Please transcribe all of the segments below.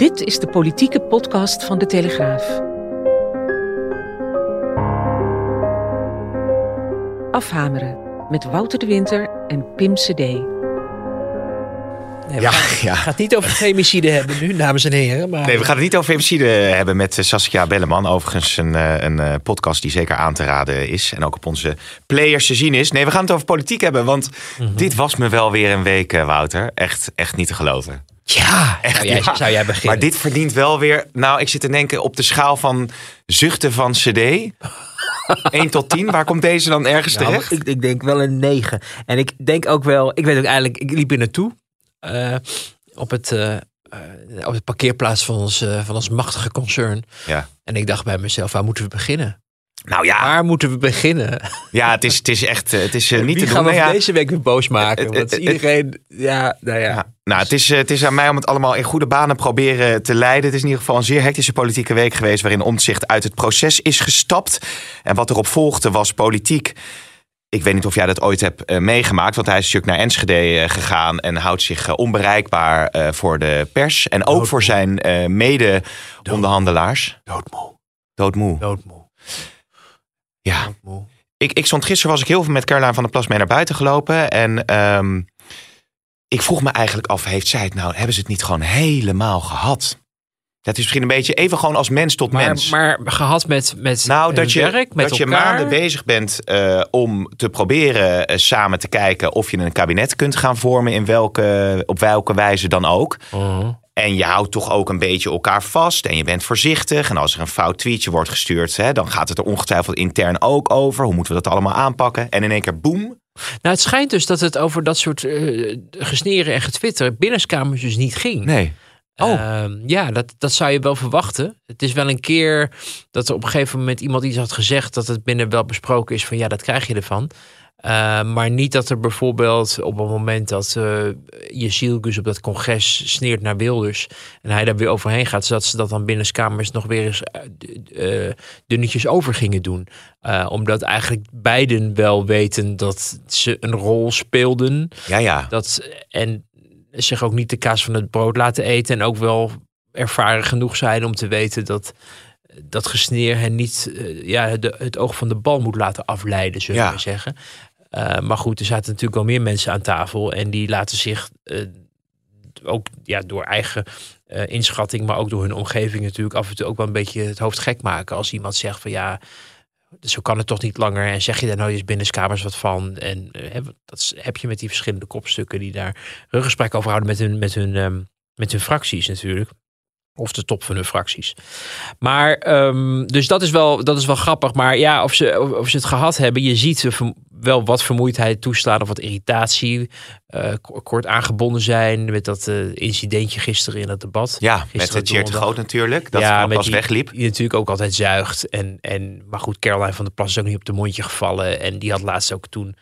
Dit is de politieke podcast van de Telegraaf. Afhameren met Wouter de Winter en Pim CD. Nee, we Ja, gaan, ja. we gaan het niet over femicide hebben nu, dames en heren. Maar Nee, we gaan het niet over femicide hebben met eh, Saskia Belleman. Overigens een, eh, een eh, podcast die zeker aan te raden is. En ook op onze players te zien is. Nee, we gaan het over politiek hebben. Want Mhm. dit was me wel weer een week, Wouter. Echt, echt niet te geloven. Ja, zou jij, Ja. zou jij beginnen? Maar dit verdient wel weer... Nou, ik zit te denken op de schaal van zuchten van cd. 1 tot 10. Waar komt deze dan ergens Nou, terecht? ik, ik denk wel een 9. En ik denk ook wel, ik weet ook eigenlijk, ik liep hier naartoe. eh, op, het, eh, op het parkeerplaats van ons, van ons machtige concern. Ja. En ik dacht bij mezelf, waar moeten we beginnen? Nou ja, Waar moeten we beginnen? ja het, is, het is echt eh, het is, eh, niet Wie te gaan doen. we Nou ja, deze week weer boos maken? Eh, Want iedereen, ja, nou ja. Ja. Nou, het is, het is aan mij om het allemaal in goede banen proberen te leiden. Het is in ieder geval een zeer hectische politieke week geweest... waarin Omtzigt uit het proces is gestapt. En wat erop volgde was politiek. Ik weet niet of jij dat ooit hebt meegemaakt... want hij is natuurlijk naar Enschede gegaan... en houdt zich onbereikbaar eh, voor de pers. En ook voor zijn eh, mede-onderhandelaars. Doodmoe, Doodmoe. doodmoe, Ja. Ik, ik stond gisteren, was ik heel veel met Caroline van der Plas mee naar buiten gelopen. En ehm, ik vroeg me eigenlijk af, heeft zij het nou, hebben ze het niet gewoon helemaal gehad? Dat is misschien een beetje even gewoon als mens tot Maar, mens. maar gehad met, met nou, dat je, werk, met dat je elkaar. maanden bezig bent eh, om te proberen eh, samen te kijken of je een kabinet kunt gaan vormen in welke, op welke wijze dan ook. Oh. En je houdt toch ook een beetje elkaar vast en je bent voorzichtig. En als er een fout tweetje wordt gestuurd, hè, dan gaat het er ongetwijfeld intern ook over. Hoe moeten we dat allemaal aanpakken? En in één keer, boem, Nou, het schijnt dus dat het over dat soort eh gesneren en getwitter binnenskamers dus niet ging. Nee. Oh. Ehm, ja, dat, dat zou je wel verwachten. Het is wel een keer dat er op een gegeven moment iemand iets had gezegd dat het binnen wel besproken is van ja, dat krijg je ervan. Ehm, maar niet dat er bijvoorbeeld op het moment dat uh, Jezielgus op dat congres sneert naar Wilders en hij daar weer overheen gaat, zodat ze dat dan binnenskamers nog weer eens uh, dunnetjes over gingen doen. Uh, omdat eigenlijk beiden wel weten dat ze een rol speelden. Ja, ja. Dat, en zich ook niet de kaas van het brood laten eten. En ook wel ervaren genoeg zijn om te weten dat dat gesneer hen niet uh, ja, de, het oog van de bal moet laten afleiden, zullen Ja. we zeggen. Uh, maar goed, er zaten natuurlijk wel meer mensen aan tafel. En die laten zich uh, ook ja, door eigen uh, inschatting, maar ook door hun omgeving natuurlijk af en toe ook wel een beetje het hoofd gek maken. Als iemand zegt van ja, zo kan het toch niet langer. En zeg je daar nou eens binnenskamers wat van. En dat heb je met die verschillende kopstukken die daar ruggesprek over houden met hun, met hun, um, met hun fracties natuurlijk. Of de top van hun fracties. Maar, um, dus dat is, wel, dat is wel grappig. Maar ja, of ze, of, ze het gehad hebben, je ziet ze wel wat vermoeidheid toestaan of wat irritatie. Uh, kort aangebonden zijn met dat uh, incidentje gisteren in het debat. Ja, met het Geert Groot natuurlijk. Dat ja, pas die, wegliep. Die natuurlijk ook altijd zuigt. En, en, maar goed, Caroline van der Plas is ook niet op de mondje gevallen. En die had laatst ook toen...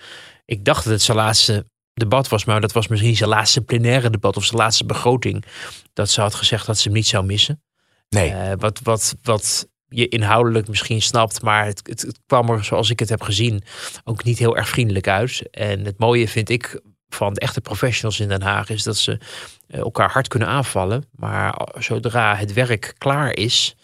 Ik dacht dat het zijn laatste debat was, maar dat was misschien zijn laatste plenaire debat of zijn laatste begroting. Dat ze had gezegd dat ze hem niet zou missen. Nee. Uh, wat, wat, wat je inhoudelijk misschien snapt, maar het, het, het, kwam er, zoals ik het heb gezien, ook niet heel erg vriendelijk uit. En het mooie vind ik van de echte professionals in Den Haag is dat ze uh, elkaar hard kunnen aanvallen. Maar zodra het werk klaar is,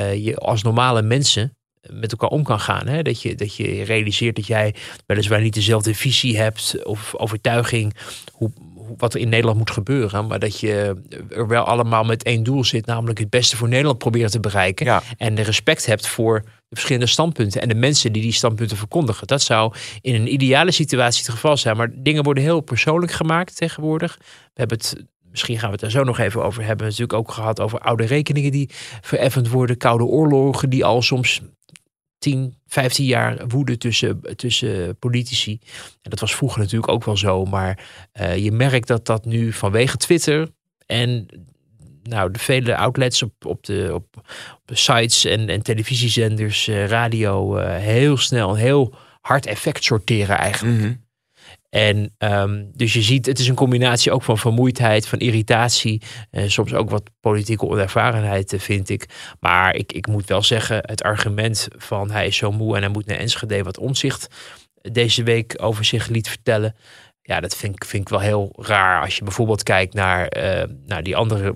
uh, je als normale mensen met elkaar om kan gaan. Hè? Dat, je, dat je realiseert dat jij weliswaar niet dezelfde visie hebt of overtuiging hoe, wat er in Nederland moet gebeuren. Maar dat je er wel allemaal met één doel zit, namelijk het beste voor Nederland proberen te bereiken. Ja. En de respect hebt voor de verschillende standpunten en de mensen die die standpunten verkondigen. Dat zou in een ideale situatie het geval zijn. Maar dingen worden heel persoonlijk gemaakt tegenwoordig. We hebben het Misschien gaan we het daar zo nog even over hebben natuurlijk ook gehad over oude rekeningen die vereffend worden. Koude oorlogen die al soms 10, 15 jaar woede tussen, tussen politici. En dat was vroeger natuurlijk ook wel zo. Maar uh, je merkt dat dat nu vanwege Twitter en nou, de vele outlets op, op, de, op, de sites en, en televisiezenders, uh, radio, uh, heel snel, heel hard effect sorteren eigenlijk. Mhm. En um, dus je ziet, het is een combinatie ook van vermoeidheid, van irritatie. En soms ook wat politieke onervarenheid, vind ik. Maar ik, ik moet wel zeggen, het argument van hij is zo moe en hij moet naar Enschede wat omzicht deze week over zich liet vertellen. Ja, dat vind ik, vind ik wel heel raar. Als je bijvoorbeeld kijkt naar, uh, naar die andere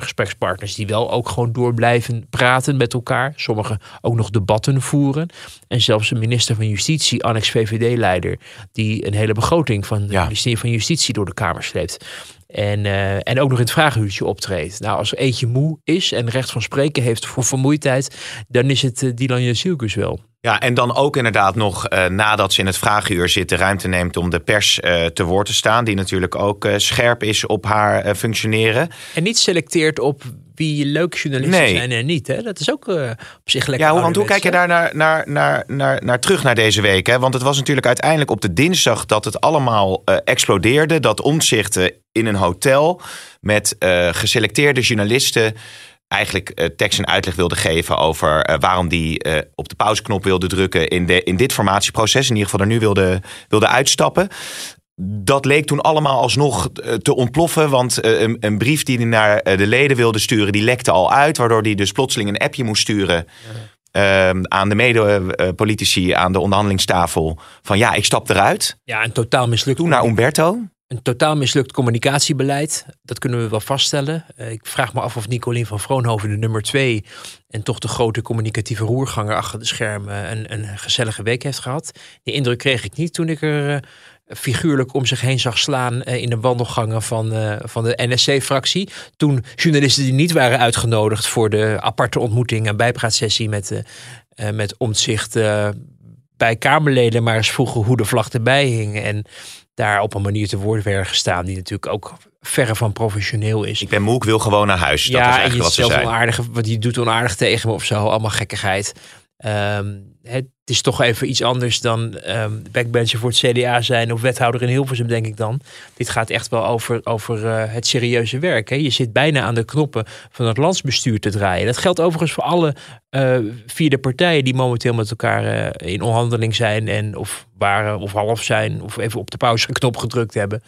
gesprekspartners die wel ook gewoon door blijven praten met elkaar. Sommigen ook nog debatten voeren. En zelfs een minister van Justitie, annex VVD-leider, die een hele begroting van het ministerie van Justitie door de Kamer sleept. En, uh, en ook nog in het vragenuurtje optreedt. Nou, als er eentje moe is en recht van spreken heeft voor vermoeidheid, dan is het uh, Dylan Jasilkus wel. Ja, en dan ook inderdaad nog uh, nadat ze in het vragenuur zit, de ruimte neemt om de pers uh, te woord te staan. Die natuurlijk ook uh, scherp is op haar functioneren. En niet selecteert op wie leuke journalisten nee. zijn en niet. Hè? Dat is ook op zich lekker. Ja, want hoe kijk je daar naar, naar, naar, naar, naar terug naar deze week? Hè? Want het was natuurlijk uiteindelijk op de dinsdag dat het allemaal explodeerde. Dat omzichten in een hotel met geselecteerde journalisten eigenlijk uh, tekst en uitleg wilde geven over uh, waarom die uh, op de pauzeknop wilde drukken in, de, in dit formatieproces. In ieder geval er nu wilde, wilde uitstappen. Dat leek toen allemaal alsnog te ontploffen. Want een, een, brief die hij naar de leden wilde sturen, die lekte al uit. Waardoor hij dus plotseling een appje moest sturen. Ja. aan de mede-politici aan de onderhandelingstafel. Van ja, ik stap eruit. Ja, een totaal mislukt. Toen naar Umberto. Een totaal mislukt communicatiebeleid, dat kunnen we wel vaststellen. Uh, ik vraag me af of Nicolien van Vroonhoven, de nummer twee, en toch de grote communicatieve roerganger achter de schermen, een, een gezellige week heeft gehad. Die indruk kreeg ik niet toen ik er uh, figuurlijk om zich heen zag slaan uh, in de wandelgangen van, van de NSC-fractie. Toen journalisten die niet waren uitgenodigd voor de aparte ontmoeting en bijpraatsessie met, met omzicht bij Kamerleden maar eens vroegen hoe de vlag erbij hing. En daar op een manier te woord werden gestaan die natuurlijk ook verre van professioneel is. Ik ben moe, ik wil gewoon naar huis. Dat ja, is eigenlijk wat ze zei. Onaardig, wat je doet onaardig tegen me of zo, allemaal gekkigheid. Um, het is toch even iets anders dan um, backbencher voor het CDA zijn of wethouder in Hilversum, denk ik dan. Dit gaat echt wel over, over uh, het serieuze werk. Hè. Je zit bijna aan de knoppen van het landsbestuur te draaien. Dat geldt overigens voor alle uh, vierde partijen die momenteel met elkaar uh, in onderhandeling zijn en of waren of half zijn of even op de pauzeknop gedrukt hebben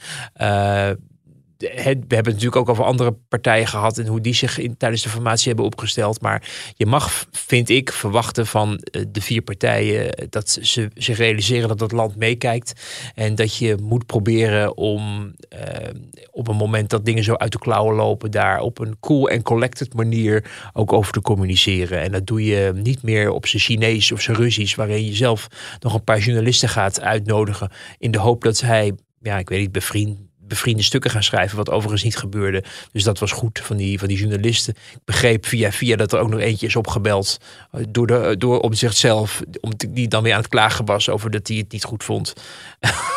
we hebben het natuurlijk ook over andere partijen gehad en hoe die zich tijdens de formatie hebben opgesteld. Maar je mag, vind ik, verwachten van eh, de vier partijen dat ze zich realiseren dat het land meekijkt. En dat je moet proberen om uh, op een moment dat dingen zo uit de klauwen lopen, daar op een cool en collected manier ook over te communiceren. En dat doe je niet meer op zijn Chinees of zijn Russisch, waarin je zelf nog een paar journalisten gaat uitnodigen in de hoop dat zij, ja, ik weet niet, bevriend bevriende stukken gaan schrijven, wat overigens niet gebeurde. Dus dat was goed van die, van die journalisten. Ik begreep via via dat er ook nog eentje is opgebeld eh, door, de, door om zichzelf, om die dan weer aan het klagen was over dat hij het niet goed vond.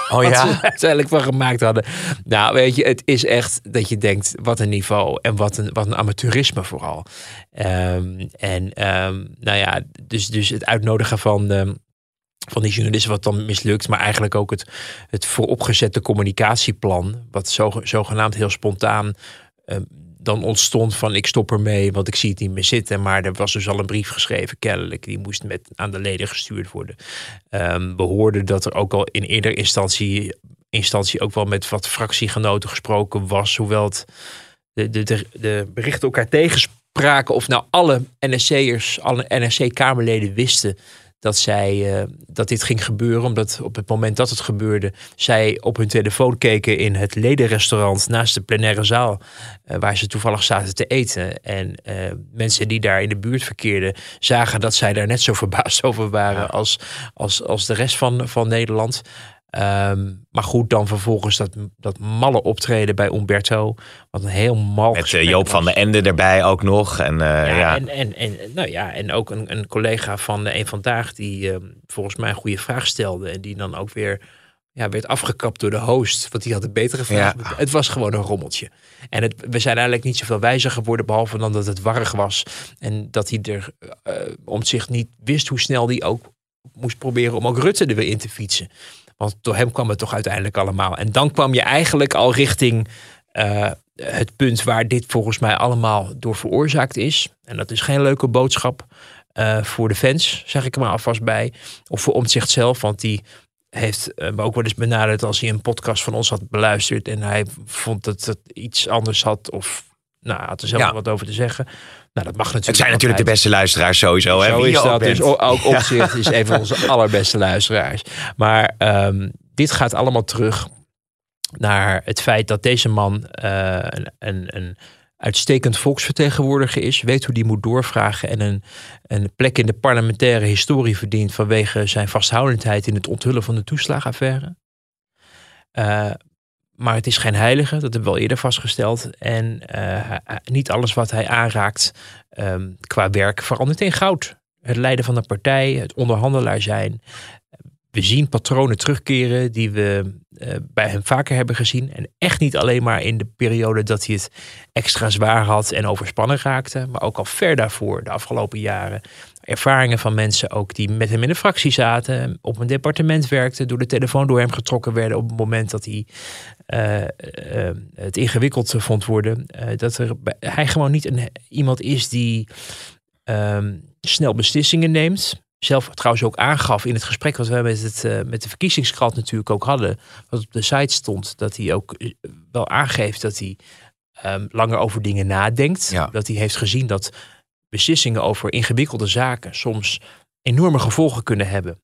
Oh ja? ze uiteindelijk van gemaakt hadden. Nou, weet je, het is echt dat je denkt, wat een niveau en wat een, wat een amateurisme vooral. Um, en um, nou ja, dus, dus het uitnodigen van... Um, van die journalisten wat dan mislukt. Maar eigenlijk ook het, het vooropgezette communicatieplan. Wat zo, zogenaamd heel spontaan uh, dan ontstond van ik stop ermee, want ik zie het niet meer zitten. Maar er was dus al een brief geschreven, kennelijk. Die moest met, aan de leden gestuurd worden. Um, we hoorden dat er ook al in eerder instantie, instantie ook wel met wat fractiegenoten gesproken was. Hoewel het, de, de, de, de berichten elkaar tegenspraken. Of nou alle NSC'ers, alle NSC-Kamerleden wisten dat, zij, uh, dat dit ging gebeuren. Omdat op het moment dat het gebeurde, zij op hun telefoon keken in het ledenrestaurant naast de plenaire zaal. Uh, waar ze toevallig zaten te eten. En uh, mensen die daar in de buurt verkeerden, zagen dat zij daar net zo verbaasd over waren ja. als, als, als de rest van, van Nederland. Um, maar goed, dan vervolgens dat, dat malle optreden bij Umberto. Wat een heel mal Met uh, Joop was. van de Ende erbij ook nog. En, uh, ja, ja. En, en, en, nou ja, en ook een, een collega van de Een Vandaag die uh, volgens mij een goede vraag stelde. En die dan ook weer ja, werd afgekapt door de host. Want die had het betere vraag. Ja. Het was gewoon een rommeltje. En het, we zijn eigenlijk niet zoveel wijzer geworden. Behalve dan dat het warrig was. En dat hij er eh, om zich niet wist hoe snel hij ook moest proberen om ook Rutte er weer in te fietsen. Want door hem kwam het toch uiteindelijk allemaal. En dan kwam je eigenlijk al richting eh, het punt waar dit volgens mij allemaal door veroorzaakt is. En dat is geen leuke boodschap eh, voor de fans, zeg ik er maar alvast bij. Of voor Omtzigt zelf, want die heeft eh, me ook wel eens benaderd als hij een podcast van ons had beluisterd. En hij vond dat het iets anders had of nou, had er zelf Ja. wat over te zeggen. Nou, dat mag natuurlijk. Het zijn natuurlijk de beste luisteraars sowieso. Hè? Zo is dat. Dus ook opzicht is een van onze allerbeste luisteraars. Maar ehm, dit gaat allemaal terug naar het feit dat deze man eh, een, een, uitstekend volksvertegenwoordiger is. Weet hoe die moet doorvragen. En een, een plek in de parlementaire historie verdient vanwege zijn vasthoudendheid in het onthullen van de toeslagaffaire. Eh, maar het is geen heilige, dat hebben we al eerder vastgesteld. En eh, niet alles wat hij aanraakt ehm, qua werk verandert in goud. Het leiden van een partij, het onderhandelaar zijn. We zien patronen terugkeren die we eh, bij hem vaker hebben gezien. En echt niet alleen maar in de periode dat hij het extra zwaar had en overspannen raakte. Maar ook al ver daarvoor, de afgelopen jaren. Ervaringen van mensen ook die met hem in de fractie zaten. Op een departement werkten. Door de telefoon door hem getrokken werden op het moment dat hij eh, eh, het ingewikkeld vond worden. Eh, dat er, hij gewoon niet een, iemand is die ehm, snel beslissingen neemt. Zelf trouwens ook aangaf in het gesprek wat we met, het, met de verkiezingskrant natuurlijk ook hadden. Wat op de site stond. Dat hij ook wel aangeeft dat hij ehm, langer over dingen nadenkt. Ja. Dat hij heeft gezien dat beslissingen over ingewikkelde zaken soms enorme gevolgen kunnen hebben.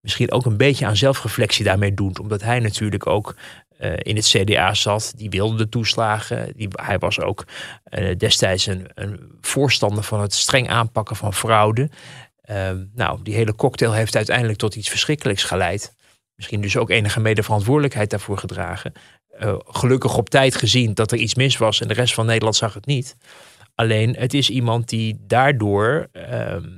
Misschien ook een beetje aan zelfreflectie daarmee doet. Omdat hij natuurlijk ook eh, in het CDA zat. Die wilde de toeslagen. Die, hij was ook eh, destijds een, een voorstander van het streng aanpakken van fraude. Ehm, nou, die hele cocktail heeft uiteindelijk tot iets verschrikkelijks geleid. Misschien dus ook enige medeverantwoordelijkheid daarvoor gedragen. Eh, gelukkig op tijd gezien dat er iets mis was en de rest van Nederland zag het niet. Alleen het is iemand die daardoor ehm,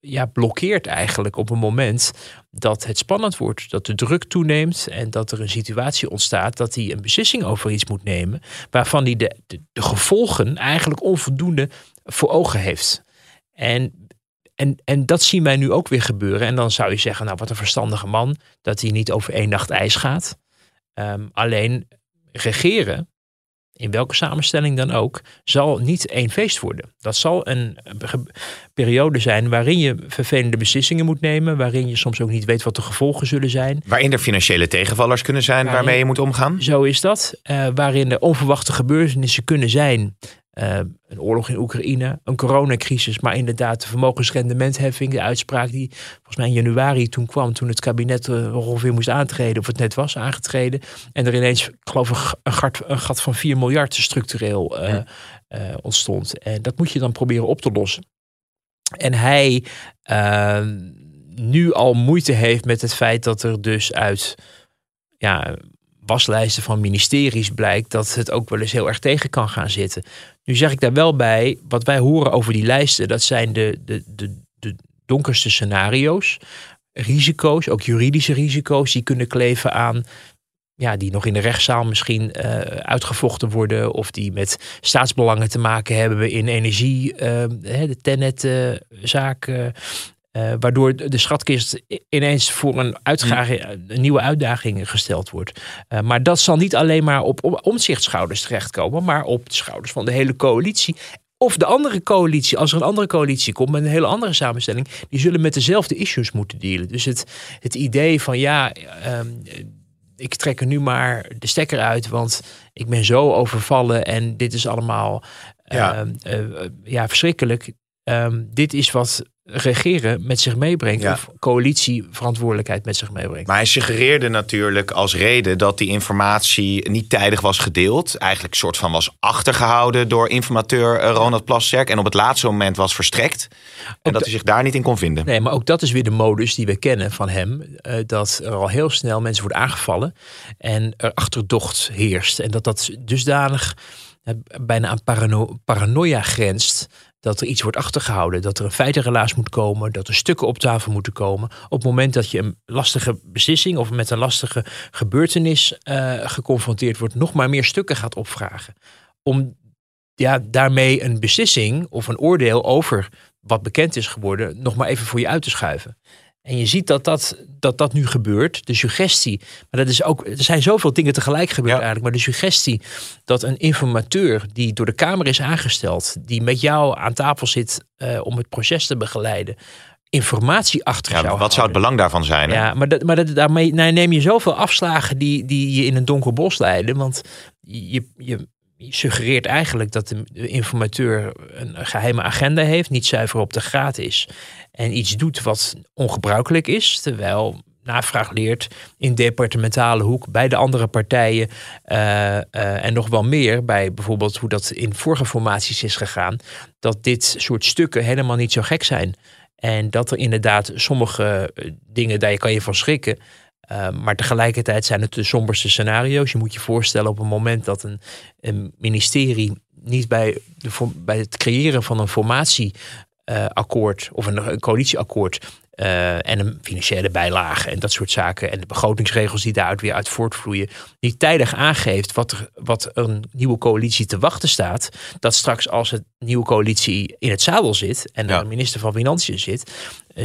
ja, blokkeert eigenlijk op een moment dat het spannend wordt. Dat de druk toeneemt en dat er een situatie ontstaat dat hij een beslissing over iets moet nemen. Waarvan hij de, de, gevolgen eigenlijk onvoldoende voor ogen heeft. En, en, en dat zien wij nu ook weer gebeuren. En dan zou je zeggen, nou wat een verstandige man. Dat hij niet over één nacht ijs gaat. Ehm, alleen regeren, in welke samenstelling dan ook, zal niet één feest worden. Dat zal een periode zijn waarin je vervelende beslissingen moet nemen. Waarin je soms ook niet weet wat de gevolgen zullen zijn. Waarin er financiële tegenvallers kunnen zijn Waarin- waarmee je moet omgaan. Zo is dat. Eh, waarin er onverwachte gebeurtenissen kunnen zijn. Eh, een oorlog in Oekraïne, een coronacrisis, maar inderdaad de vermogensrendementheffing, de uitspraak die volgens mij in januari toen kwam, toen het kabinet eh, ongeveer moest aantreden, of het net was aangetreden. En er ineens, ik geloof ik, een gat, een gat van 4 miljard structureel eh, Ja. eh, ontstond. En dat moet je dan proberen op te lossen. En hij eh, nu al moeite heeft met het feit dat er dus uit ja, waslijsten van ministeries blijkt dat het ook wel eens heel erg tegen kan gaan zitten. Nu zeg ik daar wel bij, wat wij horen over die lijsten, dat zijn de, de, de, de donkerste scenario's. Risico's, ook juridische risico's, die kunnen kleven aan. Ja, die nog in de rechtszaal misschien eh, uitgevochten worden. Of die met staatsbelangen te maken hebben in energie. eh, de Tennet-zaak. Eh, waardoor de schatkist ineens voor een, nieuwe uitdaging gesteld wordt. Uh, maar dat zal niet alleen maar op, op omzichtschouders terechtkomen, maar op de schouders van de hele coalitie. Of de andere coalitie, als er een andere coalitie komt met een hele andere samenstelling, die zullen met dezelfde issues moeten dealen. Dus het, het idee van ja, um, ik trek er nu maar de stekker uit, want ik ben zo overvallen en dit is allemaal Ja. uh, uh, ja, verschrikkelijk. Um, dit is wat regeren met zich meebrengt. Ja. Of coalitie verantwoordelijkheid met zich meebrengt. Maar hij suggereerde natuurlijk als reden dat die informatie niet tijdig was gedeeld. Eigenlijk een soort van was achtergehouden door informateur eh, Ronald Plasterk. En op het laatste moment was verstrekt. En Ook dat hij zich daar niet in kon vinden. Nee, maar ook dat is weer de modus die we kennen van hem. Uh, dat er al heel snel mensen worden aangevallen. En er achterdocht heerst. En dat dat dusdanig bijna aan parano paranoia grenst dat er iets wordt achtergehouden, dat er een feitenrelaas moet komen, dat er stukken op tafel moeten komen. Op het moment dat je een lastige beslissing of met een lastige gebeurtenis uh, geconfronteerd wordt, nog maar meer stukken gaat opvragen. Om ja, daarmee een beslissing of een oordeel over wat bekend is geworden, nog maar even voor je uit te schuiven. En je ziet dat dat, dat dat nu gebeurt. De suggestie. Maar dat is ook. Er zijn zoveel dingen tegelijk gebeurd eigenlijk. Maar de suggestie dat een informateur die door de Kamer is aangesteld. die met jou aan tafel zit uh, om het proces te begeleiden. informatie achter ja, zou Wat zou het belang daarvan zijn? Ja, maar, dat, maar dat, daarmee nou, neem je zoveel afslagen die, die je in een donker bos leiden. Want je, je, suggereert eigenlijk dat de informateur een geheime agenda heeft, niet zuiver op de graad is en iets doet wat ongebruikelijk is, terwijl navraag leert in departementale hoek bij de andere partijen uh, uh, en nog wel meer bij bijvoorbeeld hoe dat in vorige formaties is gegaan, dat dit soort stukken helemaal niet zo gek zijn. En dat er inderdaad sommige eh, dingen, daar kan je van schrikken. Maar tegelijkertijd zijn het de somberste scenario's. Je moet je voorstellen op een moment dat een, een ministerie niet bij, de, bij het creëren van een formatie uh, akkoord of een, coalitieakkoord uh, en een financiële bijlage en dat soort zaken en de begrotingsregels die daaruit weer uit voortvloeien, niet tijdig aangeeft wat, er, wat een nieuwe coalitie te wachten staat, dat straks als een nieuwe coalitie in het zadel zit en ja. de minister van Financiën zit,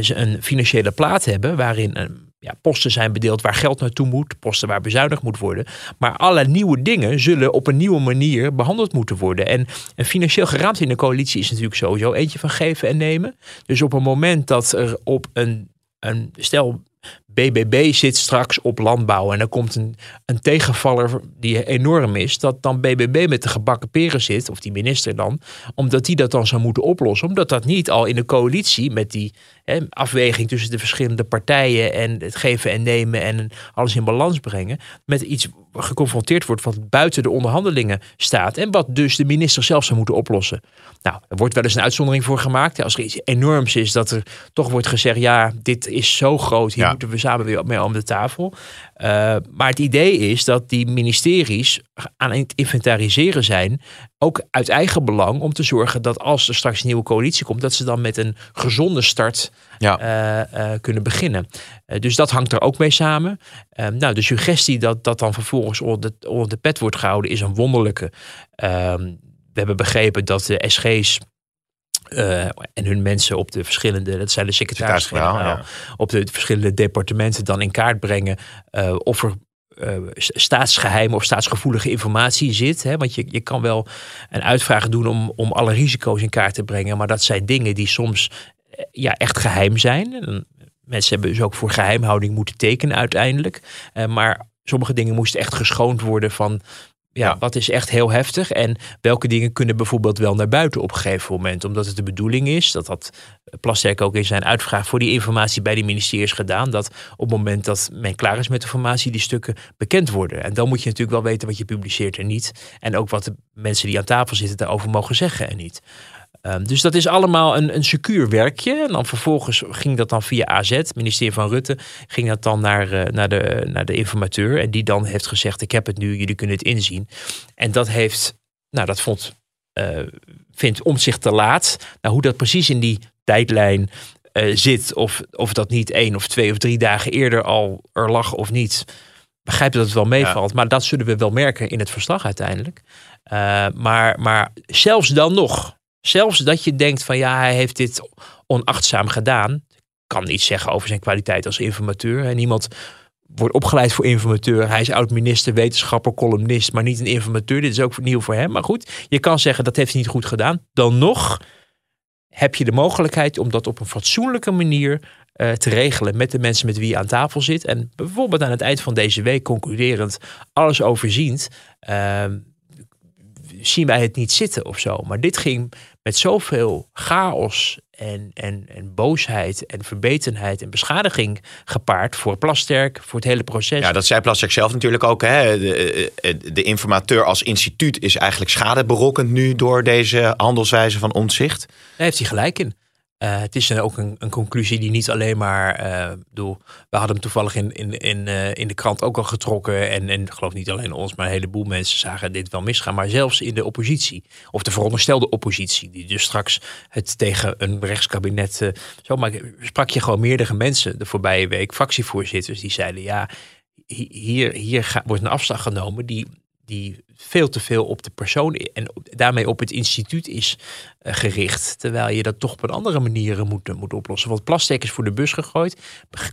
ze een financiële plaat hebben waarin een ja, posten zijn bedeeld waar geld naartoe moet, posten waar bezuinigd moet worden. Maar alle nieuwe dingen zullen op een nieuwe manier behandeld moeten worden. En een financieel geraamte in de coalitie is natuurlijk sowieso eentje van geven en nemen. Dus op een moment dat er op een, een stel BBB zit straks op landbouw en er komt een, een tegenvaller die enorm is, dat dan BBB met de gebakken peren zit, of die minister dan, omdat die dat dan zou moeten oplossen. Omdat dat niet al in de coalitie met die hè, afweging tussen de verschillende partijen en het geven en nemen en alles in balans brengen, met iets geconfronteerd wordt wat buiten de onderhandelingen staat en wat dus de minister zelf zou moeten oplossen. Nou, er wordt wel eens een uitzondering voor gemaakt. Als er iets enorms is, dat er toch wordt gezegd, ja, dit is zo groot, hier moeten we samen weer mee om de tafel. Uh, maar het idee is dat die ministeries aan het inventariseren zijn, ook uit eigen belang, om te zorgen dat als er straks een nieuwe coalitie komt, dat ze dan met een gezonde start ja. uh, uh, kunnen beginnen. dus dat hangt er ook mee samen. nou, de suggestie dat dat dan vervolgens onder de, onder de pet wordt gehouden, is een wonderlijke. Ehm, we hebben begrepen dat de SG's uh, en hun mensen op de verschillende, dat zijn de secretaris-generaal, ja. op de verschillende departementen dan in kaart brengen uh, of er uh, staatsgeheime of staatsgevoelige informatie zit. Hè? Want je, je kan wel een uitvraag doen om, om alle risico's in kaart te brengen, maar dat zijn dingen die soms ja, echt geheim zijn. En mensen hebben dus ook voor geheimhouding moeten tekenen uiteindelijk. maar sommige dingen moesten echt geschoond worden van ja, wat is echt heel heftig en welke dingen kunnen bijvoorbeeld wel naar buiten op een gegeven moment. Omdat het de bedoeling is, dat had Plasterk ook in zijn uitvraag voor die informatie bij de ministeries gedaan, dat op het moment dat men klaar is met de informatie, die stukken bekend worden. En dan moet je natuurlijk wel weten wat je publiceert en niet. En ook wat de mensen die aan tafel zitten daarover mogen zeggen en niet. Um, dus dat is allemaal een, een secuur werkje. En dan vervolgens ging dat dan via AZ, het ministerie van Rutte, ging dat dan naar, uh, naar, de, naar de informateur. En die dan heeft gezegd: Ik heb het nu, jullie kunnen het inzien. En dat heeft, nou, dat vond, uh, vindt om zich te laat. Nou, hoe dat precies in die tijdlijn uh, zit, of, of dat niet één of twee of drie dagen eerder al er lag of niet. Begrijp dat het wel meevalt, ja. maar dat zullen we wel merken in het verslag uiteindelijk. maar, maar zelfs dan nog, Zelfs dat je denkt van ja, hij heeft dit onachtzaam gedaan. Kan niet zeggen over zijn kwaliteit als informateur. En iemand wordt opgeleid voor informateur. Hij is oud-minister, wetenschapper, columnist, maar niet een informateur. Dit is ook nieuw voor hem. Maar goed, je kan zeggen dat heeft hij niet goed gedaan. Dan nog heb je de mogelijkheid om dat op een fatsoenlijke manier uh, te regelen met de mensen met wie je aan tafel zit. En bijvoorbeeld aan het eind van deze week concluderend alles overziend. Uh, zien wij het niet zitten of zo. Maar dit ging met zoveel chaos en, en, en boosheid en verbetenheid en beschadiging gepaard voor Plasterk, voor het hele proces. Ja, dat zei Plasterk zelf natuurlijk ook. Hè? De, de informateur als instituut is eigenlijk schade berokkend nu door deze handelswijze van onzicht. Daar heeft hij gelijk in. Uh, het is dan ook een, een, conclusie die niet alleen maar. Bedoel, we hadden hem toevallig in, in, in, in de krant ook al getrokken. En, en geloof niet alleen ons, maar een heleboel mensen zagen dit wel misgaan. Maar zelfs in de oppositie, of de veronderstelde oppositie, die dus straks het tegen een rechtskabinet. zo maar sprak je gewoon meerdere mensen de voorbije week, fractievoorzitters, die zeiden: ja, hier, hier wordt een afslag genomen die die veel te veel op de persoon en daarmee op het instituut is eh, gericht. Terwijl je dat toch op een andere manier moet, moet oplossen. Want plastic is voor de bus gegooid,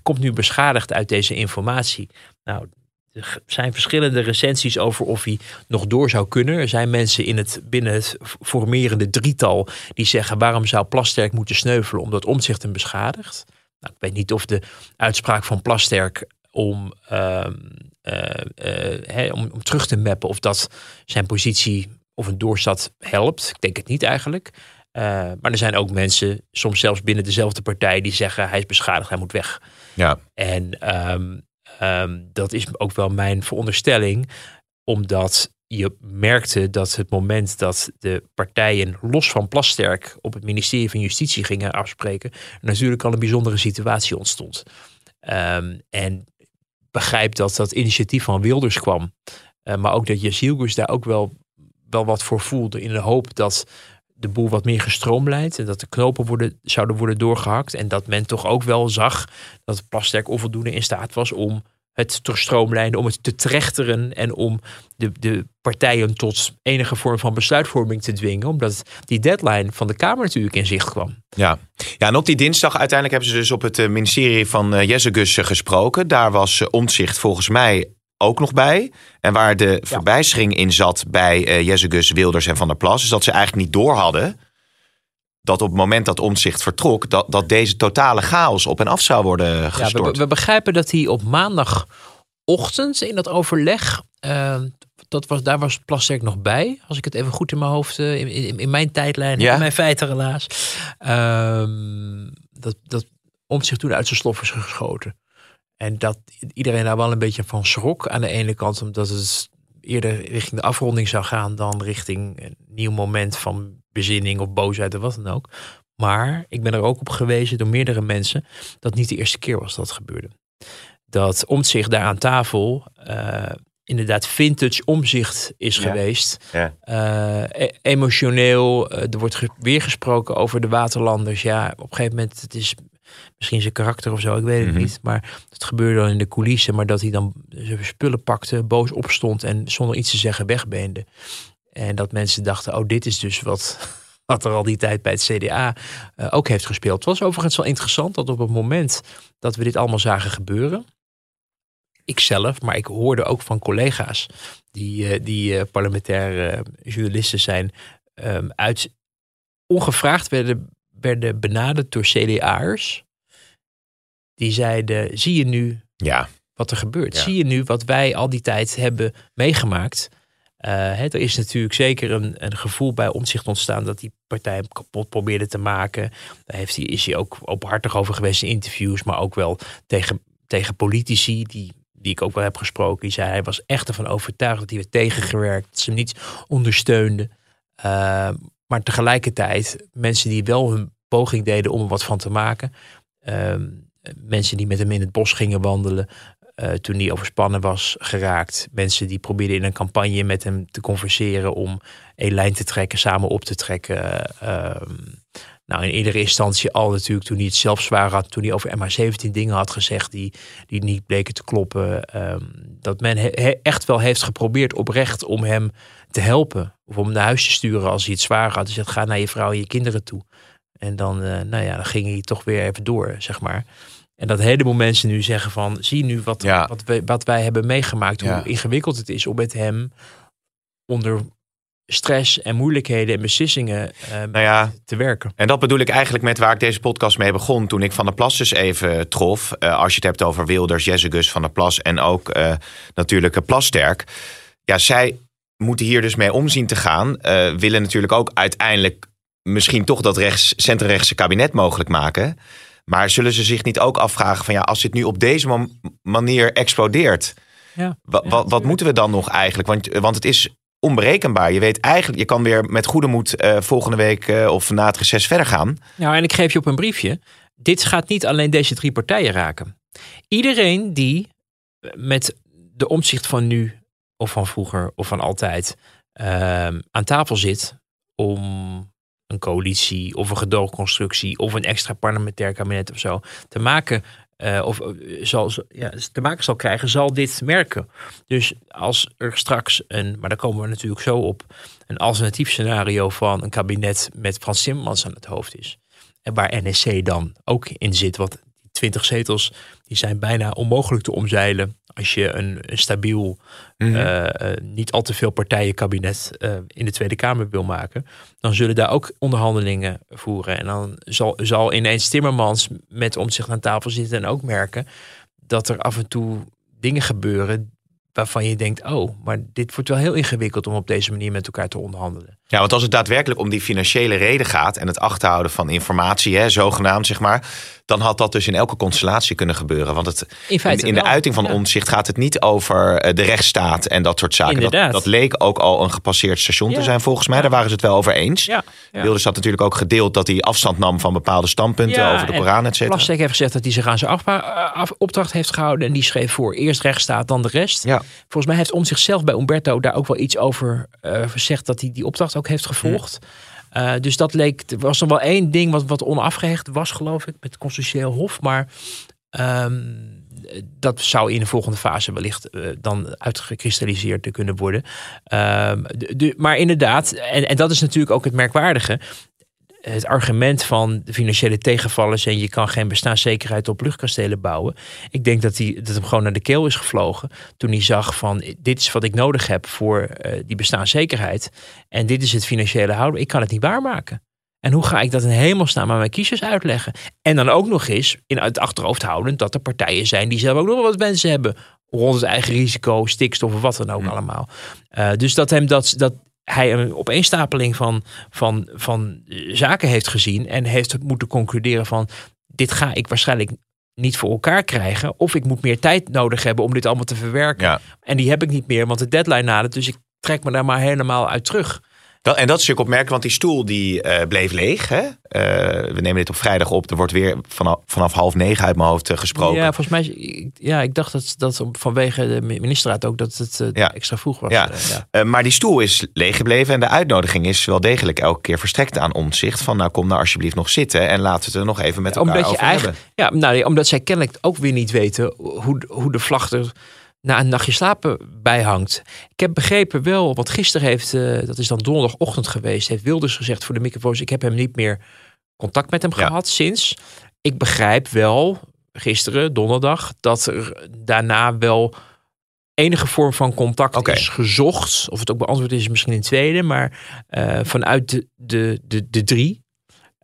komt nu beschadigd uit deze informatie. Nou, er zijn verschillende recensies over of hij nog door zou kunnen. Er zijn mensen in het, binnen het formerende drietal die zeggen: waarom zou Plasterk moeten sneuvelen omdat omzicht hem beschadigt? Nou, ik weet niet of de uitspraak van Plasterk om ehm, uh, om, om, terug te mappen of dat zijn positie of een doorstad helpt. Ik denk het niet eigenlijk. Uh, maar er zijn ook mensen, soms zelfs binnen dezelfde partij, die zeggen hij is beschadigd, hij moet weg. Ja. En um, um, dat is ook wel mijn veronderstelling, omdat je merkte dat het moment dat de partijen los van Plasterk op het ministerie van Justitie gingen afspreken, natuurlijk al een bijzondere situatie ontstond. Um, en begrijp dat dat initiatief van Wilders kwam. Uh, maar ook dat Jezilgus daar ook wel, wel wat voor voelde. In de hoop dat de boel wat meer gestroomlijnd. En dat de knopen worden, zouden worden doorgehakt. En dat men toch ook wel zag dat Plasterk onvoldoende in staat was om het te stroomlijnen, om het te trechteren en om de, de partijen tot enige vorm van besluitvorming te dwingen. Omdat die deadline van de Kamer natuurlijk in zicht kwam. Ja, ja en op die dinsdag uiteindelijk hebben ze dus op het eh, ministerie van uh, Jezegus gesproken. Daar was uh, Omtzigt volgens mij ook nog bij. En waar de ja. verbijstering in zat bij uh, Jezegus, Wilders en Van der Plas... is dat ze eigenlijk niet door hadden dat op het moment dat omzicht vertrok, dat, dat deze totale chaos op en af zou worden gestort. Ja, we, we begrijpen dat hij op maandagochtend in dat overleg, uh, dat was, daar was Plasterk nog bij, als ik het even goed in mijn hoofd, uh, in, in, in, mijn tijdlijn, ja. in mijn feiten helaas, uh, dat, dat omzicht toen uit zijn slof is geschoten. En dat iedereen daar wel een beetje van schrok. Aan de ene kant omdat het eerder richting de afronding zou gaan dan richting een nieuw moment van bezinning of boosheid of wat dan ook. Maar ik ben er ook op gewezen door meerdere mensen dat niet de eerste keer was dat gebeurde. Dat omzicht daar aan tafel uh, inderdaad vintage omzicht is geweest. Ja. Uh, emotioneel, uh, er wordt weer gesproken over de waterlanders. Ja, op een gegeven moment, het is misschien zijn karakter of zo, ik weet het mm -hmm. niet. Maar het gebeurde dan in de coulissen, maar dat hij dan zijn spullen pakte, boos opstond en zonder iets te zeggen wegbeende. En dat mensen dachten, oh, dit is dus wat, wat er al die tijd bij het CDA uh, ook heeft gespeeld. Het was overigens wel interessant dat op het moment dat we dit allemaal zagen gebeuren, ikzelf, maar ik hoorde ook van collega's die, uh, die uh, parlementaire journalisten zijn, um, uit ongevraagd werden, werden benaderd door CDA'ers. Die zeiden, zie je nu ja. wat er gebeurt? Ja. Zie je nu wat wij al die tijd hebben meegemaakt? Hè, er is natuurlijk zeker een, een gevoel bij omzicht ontstaan dat die partij hem kapot probeerde te maken. Daar heeft hij, is hij ook openhartig over geweest in interviews, maar ook wel tegen, tegen politici die, die ik ook wel heb gesproken. Die zei hij was echt ervan overtuigd dat hij werd tegengewerkt, dat ze hem niet ondersteunde. Uh, maar tegelijkertijd mensen die wel hun poging deden om er wat van te maken. Uh, mensen die met hem in het bos gingen wandelen. Uh, toen hij overspannen was geraakt. Mensen die probeerden in een campagne met hem te converseren om een lijn te trekken, samen op te trekken. Uh, nou, in iedere instantie al natuurlijk toen hij het zelf zwaar had, toen hij over MH17 dingen had gezegd die, die niet bleken te kloppen. Um, dat men echt wel heeft geprobeerd oprecht om hem te helpen. Of om naar huis te sturen als hij het zwaar had. Dus ga naar je vrouw en je kinderen toe. En dan, uh, nou ja, dan ging hij toch weer even door, zeg maar. En dat heleboel mensen nu zeggen van, zie nu wat, ja. wat, wij, wat wij hebben meegemaakt, hoe ja. ingewikkeld het is om met hem onder stress en moeilijkheden en beslissingen uh, nou ja, te werken. En dat bedoel ik eigenlijk met waar ik deze podcast mee begon, toen ik Van der Plas dus even trof. Uh, als je het hebt over Wilders, Jezegus, Van der Plas en ook uh, natuurlijk Plasterk. Ja, zij moeten hier dus mee omzien te gaan. willen natuurlijk ook uiteindelijk misschien toch dat rechts, centrumrechtse kabinet mogelijk maken. Maar zullen ze zich niet ook afvragen van ja, als dit nu op deze manier explodeert, ja, wat, ja, wat moeten we dan nog eigenlijk? Want, want het is onberekenbaar. Je weet eigenlijk, je kan weer met goede moed eh, volgende week eh, of na het reces verder gaan. Nou, en ik geef je op een briefje. Dit gaat niet alleen deze drie partijen raken. Iedereen die met de omzicht van nu of van vroeger of van altijd ehm, aan tafel zit om een coalitie of een gedoogconstructie of een extra parlementair kabinet of zo te maken eh, of eh, zal, ja, te maken zal krijgen, zal dit merken. Dus als er straks een, maar daar komen we natuurlijk zo op, een alternatief scenario van een kabinet met Frans Timmermans aan het hoofd is. En waar NSC dan ook in zit, want die 20 zetels die zijn bijna onmogelijk te omzeilen als je een, een stabiel, Mhm. eh, eh, niet al te veel partijenkabinet eh, in de Tweede Kamer wil maken. Dan zullen daar ook onderhandelingen voeren. En dan zal, zal ineens Timmermans met om zich aan tafel zitten en ook merken dat er af en toe dingen gebeuren waarvan je denkt, oh, maar dit wordt wel heel ingewikkeld om op deze manier met elkaar te onderhandelen. Ja, want als het daadwerkelijk om die financiële reden gaat en het achterhouden van informatie, hè, zogenaamd zeg maar, dan had dat dus in elke constellatie kunnen gebeuren. Want het, In in, feite in de wel, uiting van ja. omzicht gaat het niet over eh, de rechtsstaat en dat soort zaken. Dat, dat leek ook al een gepasseerd station te zijn volgens mij. Daar waren ze het wel over eens. Ja. Wilders had natuurlijk ook gedeeld dat hij afstand nam van bepaalde standpunten over de Koran, et cetera. Plastek heeft gezegd dat hij zich aan zijn eh, af- opdracht heeft gehouden. En die schreef voor eerst rechtsstaat, dan de rest. Ja. Volgens mij heeft om zichzelf bij Umberto daar ook wel iets over eh, gezegd. Dat hij die opdracht ook heeft gevolgd. Eh, dus dat leek, er was nog wel één ding wat, wat onafgehecht was, geloof ik, met het constitutioneel hof. Maar ehm, dat zou in de volgende fase wellicht eh, dan uitgekristalliseerd te kunnen worden. Ehm, de, de- maar inderdaad, en, en dat is natuurlijk ook het merkwaardige. Het argument van de financiële tegenvallers en je kan geen bestaanszekerheid op luchtkastelen bouwen. Ik denk dat, hij, dat hem gewoon naar de keel is gevlogen toen hij zag van dit is wat ik nodig heb voor eh, die bestaanszekerheid. En dit is het financiële houden. Ik kan het niet waarmaken. En hoe ga ik dat in hemelsnaam aan mijn kiezers uitleggen? En dan ook nog eens in het achterhoofd houden dat er partijen zijn die zelf ook nog wel wat wensen hebben. Rond het eigen risico, stikstof of wat dan ook allemaal. Eh, dus dat hem dat, dat hij een opeenstapeling van, van, van zaken heeft gezien. En heeft moeten concluderen van dit ga ik waarschijnlijk niet voor elkaar krijgen. Of ik moet meer tijd nodig hebben om dit allemaal te verwerken. Ja. En die heb ik niet meer, want de deadline nadert. Dus ik trek me daar maar helemaal uit terug. Dat, en dat is natuurlijk opmerkelijk, want die stoel die eh, bleef leeg. Hè? Eh, we nemen dit op vrijdag op. Er wordt weer vanaf, vanaf half negen uit mijn hoofd eh, gesproken. Ja, volgens mij, ik- ja, ik dacht dat, dat vanwege de ministerraad ook dat het Ja. extra vroeg was. Ja. Ja. Maar die stoel is leeg gebleven en de uitnodiging is wel degelijk elke keer verstrekt aan omzicht. Van nou kom nou alsjeblieft nog zitten en laten we het er nog even met elkaar Omdat, je over hebben. ja, nou, omdat zij kennelijk ook weer niet weten hoe, hoe de vlag er na een nachtje slapen bij hangt. Ik heb begrepen wel, want gisteren heeft, eh, dat is dan donderdagochtend geweest, heeft Wilders gezegd voor de microfoons, ik heb hem niet meer contact met hem Ja. gehad sinds. Ik begrijp wel, gisteren, donderdag, dat er daarna wel enige vorm van contact is gezocht. Of het ook beantwoord is, misschien in tweede, maar eh, vanuit de, de, de, de drie.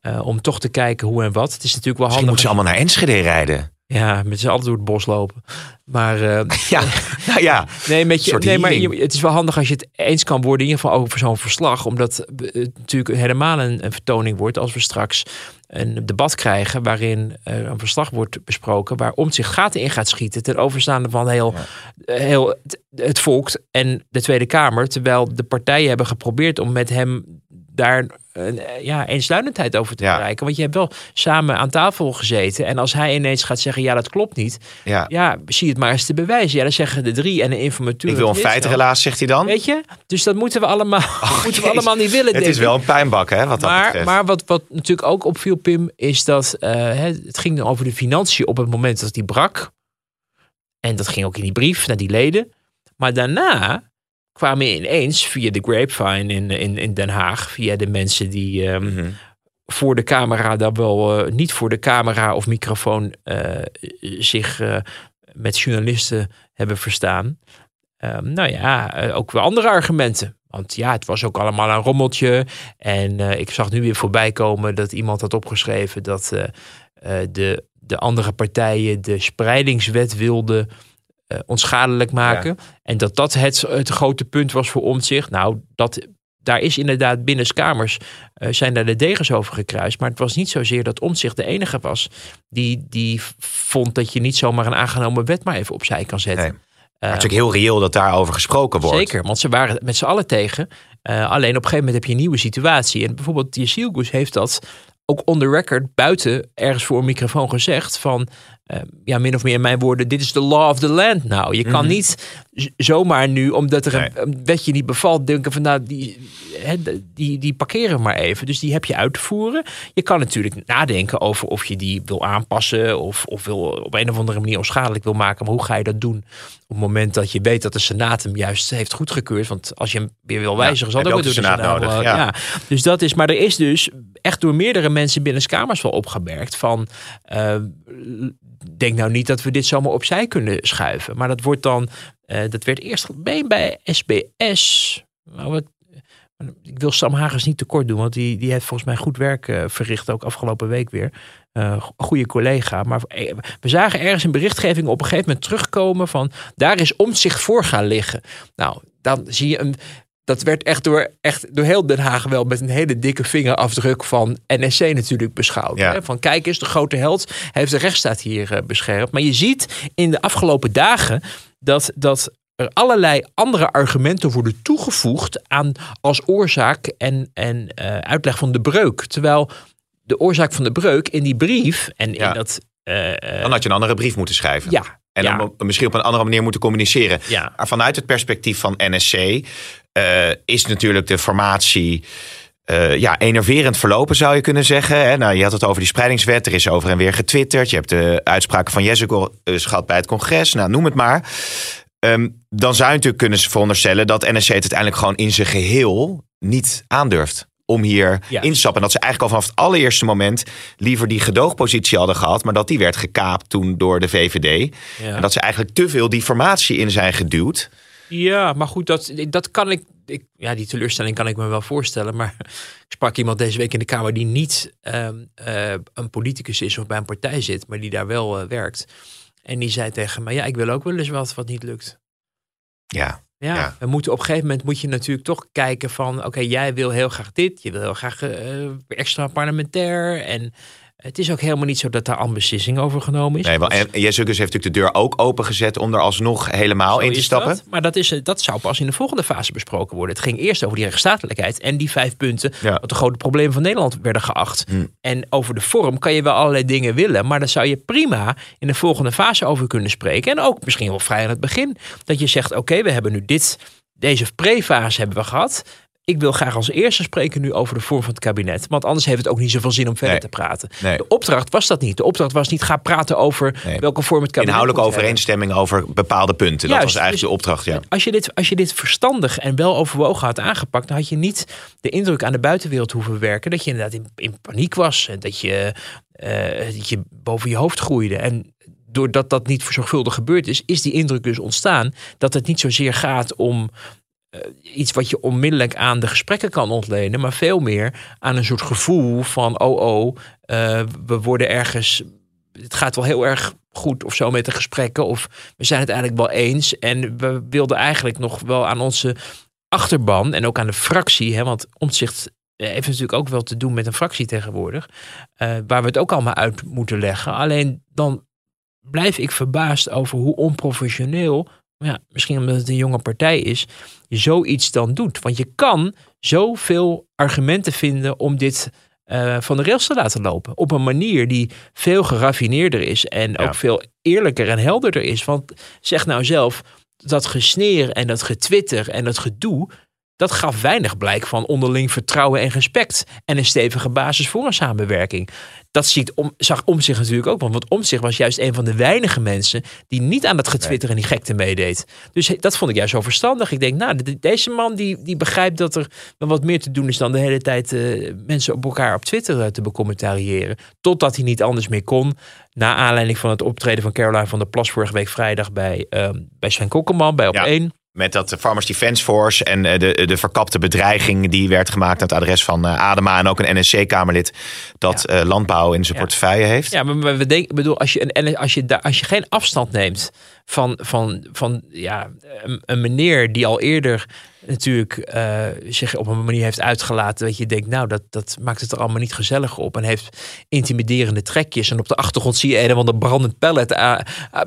eh, om toch te kijken hoe en wat. Het is natuurlijk wel Misschien handig. moeten ze allemaal naar Enschede rijden. Ja, met z'n allen door het bos lopen. Maar eh, Ja, nou ja. nee, met je, nee, maar je- het is wel handig als je het eens kan worden, in ieder geval over zo'n verslag. Omdat het natuurlijk helemaal een, een vertoning wordt als we straks een debat krijgen waarin er een verslag wordt besproken waar zich gaten in gaat schieten ten overstaande van heel, heel het, het volk en de Tweede Kamer. Terwijl de partijen hebben geprobeerd om met hem daar een, eh, ja, eensluidendheid over te Ja. bereiken. Want je hebt wel samen aan tafel gezeten. En als hij ineens gaat zeggen, ja, dat klopt niet. ja. Ja, zie het maar eens te bewijzen. Ja, dan zeggen de drie en een informateur. Ik wil een feitenrelaas, zegt hij dan. Weet je? Dus dat moeten we allemaal, moeten we allemaal niet willen. Het denk is wel een pijnbak, hè, wat dat maar, betreft. maar wat, wat natuurlijk ook opviel, Pim, is dat eh, het ging dan over de financiën op het moment dat die brak. En dat ging ook in die brief naar die leden. Maar daarna kwamen ineens via de grapevine in, in, in Den Haag, via de mensen die ehm, Mhm. voor de camera, dan wel eh, niet voor de camera of microfoon eh, zich eh, met journalisten hebben verstaan. Ehm, nou ja, ook wel andere argumenten. Want ja, het was ook allemaal een rommeltje. En ik zag nu weer voorbij komen dat iemand had opgeschreven dat de, de andere partijen de spreidingswet wilden eh, onschadelijk maken. En dat dat het, het grote punt was voor omzicht. Nou, dat, daar is inderdaad binnenskamers eh, zijn daar de degens over gekruist. Maar het was niet zozeer dat omzicht de enige was die, die vond dat je niet zomaar een aangenomen wet maar even opzij kan zetten. Nee. Maar het is ook heel reëel dat daarover gesproken wordt. Zeker, want ze waren met z'n allen tegen. Uh, alleen op een gegeven moment heb je een nieuwe situatie. En bijvoorbeeld Jesielgus heeft dat ook on the record buiten ergens voor een microfoon gezegd van uh, ja, min of meer in mijn woorden, dit is de law of the land nou. Je kan mhm. niet zomaar nu, omdat er een, een, wetje niet bevalt, denken van nou, die, die, die parkeren we maar even. Dus die heb je uit te voeren. Je kan natuurlijk nadenken over of je die wil aanpassen of, of wil op een of andere manier onschadelijk wil maken. Maar hoe ga je dat doen op het moment dat je weet dat de Senaat hem juist heeft goedgekeurd? Want als je hem weer wil wijzigen, zal dat ook de Senaat nodig. ja. ja. Dus dat is, maar er is dus echt door meerdere mensen binnen kamers wel opgemerkt van. Uh, denk nou niet dat we dit zomaar opzij kunnen schuiven. Maar dat wordt dan, uh, dat werd eerst bij SBS. Nou, wat, ik wil Sam Hagens niet tekort doen, want die, die heeft volgens mij goed werk uh, verricht, ook afgelopen week weer. Uh, goede collega. Maar we zagen ergens een berichtgeving op een gegeven moment terugkomen van daar is om zich voor gaan liggen. Nou, dan zie je een dat werd echt door, echt door heel Den Haag wel met een hele dikke vingerafdruk van NSC natuurlijk beschouwd. Hè? Van kijk eens, de grote held heeft de rechtsstaat hier uh, beschermd. Maar je ziet in de afgelopen dagen dat, dat er allerlei andere argumenten worden toegevoegd aan als oorzaak en, en uh, uitleg van de breuk. Terwijl de oorzaak van de breuk in die brief en in dat. Uh, dan had je een andere brief moeten schrijven. Ja, en dan misschien op een andere manier moeten communiceren. Ja. Maar vanuit het perspectief van NSC uh, is natuurlijk de formatie. Uh, ja, enerverend verlopen zou je kunnen zeggen. Hè? Nou, je had het over die spreidingswet. Er is over en weer getwitterd. Je hebt de uitspraken van Jezus gehad bij het congres. Nou, noem het maar. Um, dan zou je natuurlijk kunnen veronderstellen dat NSC het uiteindelijk gewoon in zijn geheel niet aandurft om hier ja. in te stappen. En dat ze eigenlijk al vanaf het allereerste moment liever die gedoogpositie hadden gehad, maar dat die werd gekaapt toen door de VVD. Ja. En dat ze eigenlijk te veel die formatie in zijn geduwd. Ja, maar goed, dat, dat kan ik, ik, Ja, die teleurstelling kan ik me wel voorstellen. Maar ik sprak iemand deze week in de Kamer die niet uh, uh, een politicus is of bij een partij zit, maar die daar wel uh, werkt. En die zei tegen me: Ja, ik wil ook wel eens wat wat niet lukt. Ja. Ja, we moeten op een gegeven moment moet je natuurlijk toch kijken van oké, jij wil heel graag dit, je wil heel graag uh, extra parlementair en het is ook helemaal niet zo dat daar al beslissing over genomen is. Nee, wel, en Jezus heeft natuurlijk de deur ook opengezet om er alsnog helemaal in te stappen. Dat. Maar dat, is, dat zou pas in de volgende fase besproken worden. Het ging eerst over die rechtsstatelijkheid en die vijf punten, ja. wat de grote problemen van Nederland werden geacht. Hm. En over de vorm kan je wel allerlei dingen willen, maar daar zou je prima in de volgende fase over kunnen spreken. En ook misschien wel vrij aan het begin. Dat je zegt, oké, we hebben nu dit deze pre-fase hebben we gehad ik wil graag als eerste spreken nu over de vorm van het kabinet. Want anders heeft het ook niet zoveel zin om verder te praten. De opdracht was dat niet. De opdracht was niet ga praten over welke vorm het kabinet Inhoudelijke overeenstemming over bepaalde punten. dat was eigenlijk dus de opdracht. Ja. Als, je dit, als je dit verstandig en wel overwogen had aangepakt, dan had je niet de indruk aan de buitenwereld hoeven werken. Dat je inderdaad in, in paniek was. En dat je, uh, dat je boven je hoofd groeide. En doordat dat niet zorgvuldig gebeurd is, is die indruk dus ontstaan dat het niet zozeer gaat om uh, iets wat je onmiddellijk aan de gesprekken kan ontlenen, maar veel meer aan een soort gevoel van: oh, oh, uh, we worden ergens. Het gaat wel heel erg goed of zo met de gesprekken, of we zijn het eigenlijk wel eens. En we wilden eigenlijk nog wel aan onze achterban en ook aan de fractie, hè, want omzicht heeft natuurlijk ook wel te doen met een fractie tegenwoordig, waar we het ook allemaal uit moeten leggen. Alleen dan blijf ik verbaasd over hoe onprofessioneel ja, misschien omdat het een jonge partij is, je zoiets dan doet. Want je kan zoveel argumenten vinden om dit uh, van de rails te laten lopen. Op een manier die veel geraffineerder is en ook veel eerlijker en helderder is. Want zeg nou zelf, dat gesneer en dat getwitter en dat gedoe, dat gaf weinig blijk van onderling vertrouwen en respect. En een stevige basis voor een samenwerking. Dat ziet om, zag om zich natuurlijk ook. Want om zich was juist een van de weinige mensen die niet aan dat getwitter en die gekte meedeed. Dus dat vond ik juist zo verstandig. Ik denk, nou, deze man die, die begrijpt dat er wel wat meer te doen is dan de hele tijd uh, mensen op elkaar op Twitter uh, te becommentariëren. Totdat hij niet anders meer kon. Na aanleiding van het optreden van Caroline van der Plas vorige week vrijdag bij, uh, bij Sven Kokkelman bij Op 1. Met dat Farmers Defence Force en eh, de, de verkapte bedreiging die werd gemaakt aan het adres van eh, Adema en ook een NSC-Kamerlid dat ja. Eh, landbouw in zijn portefeuille heeft. Ja, maar we denken, bedoel, als je, een, als je, als je geen afstand neemt van, van, van ja, een meneer die al eerder natuurlijk uh, zich op een manier heeft uitgelaten dat je denkt, nou, dat, dat maakt het er allemaal niet gezellig op. En heeft intimiderende trekjes. En op de achtergrond zie je een van de brandend pellet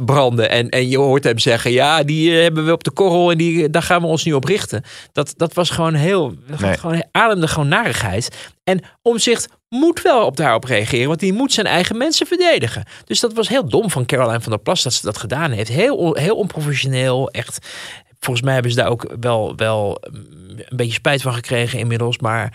branden. En, en je hoort hem zeggen, ja, die hebben we op de korrel en die, daar gaan we ons nu op richten. Dat, dat was gewoon heel, nee. gewoon ademde gewoon narigheid. En Omzicht moet wel op daarop reageren, want die moet zijn eigen mensen verdedigen. Dus dat was heel dom van Caroline van der Plas dat ze dat gedaan heeft. Heel, heel onprofessioneel, echt. Volgens mij hebben ze daar ook wel, wel een beetje spijt van gekregen inmiddels, maar...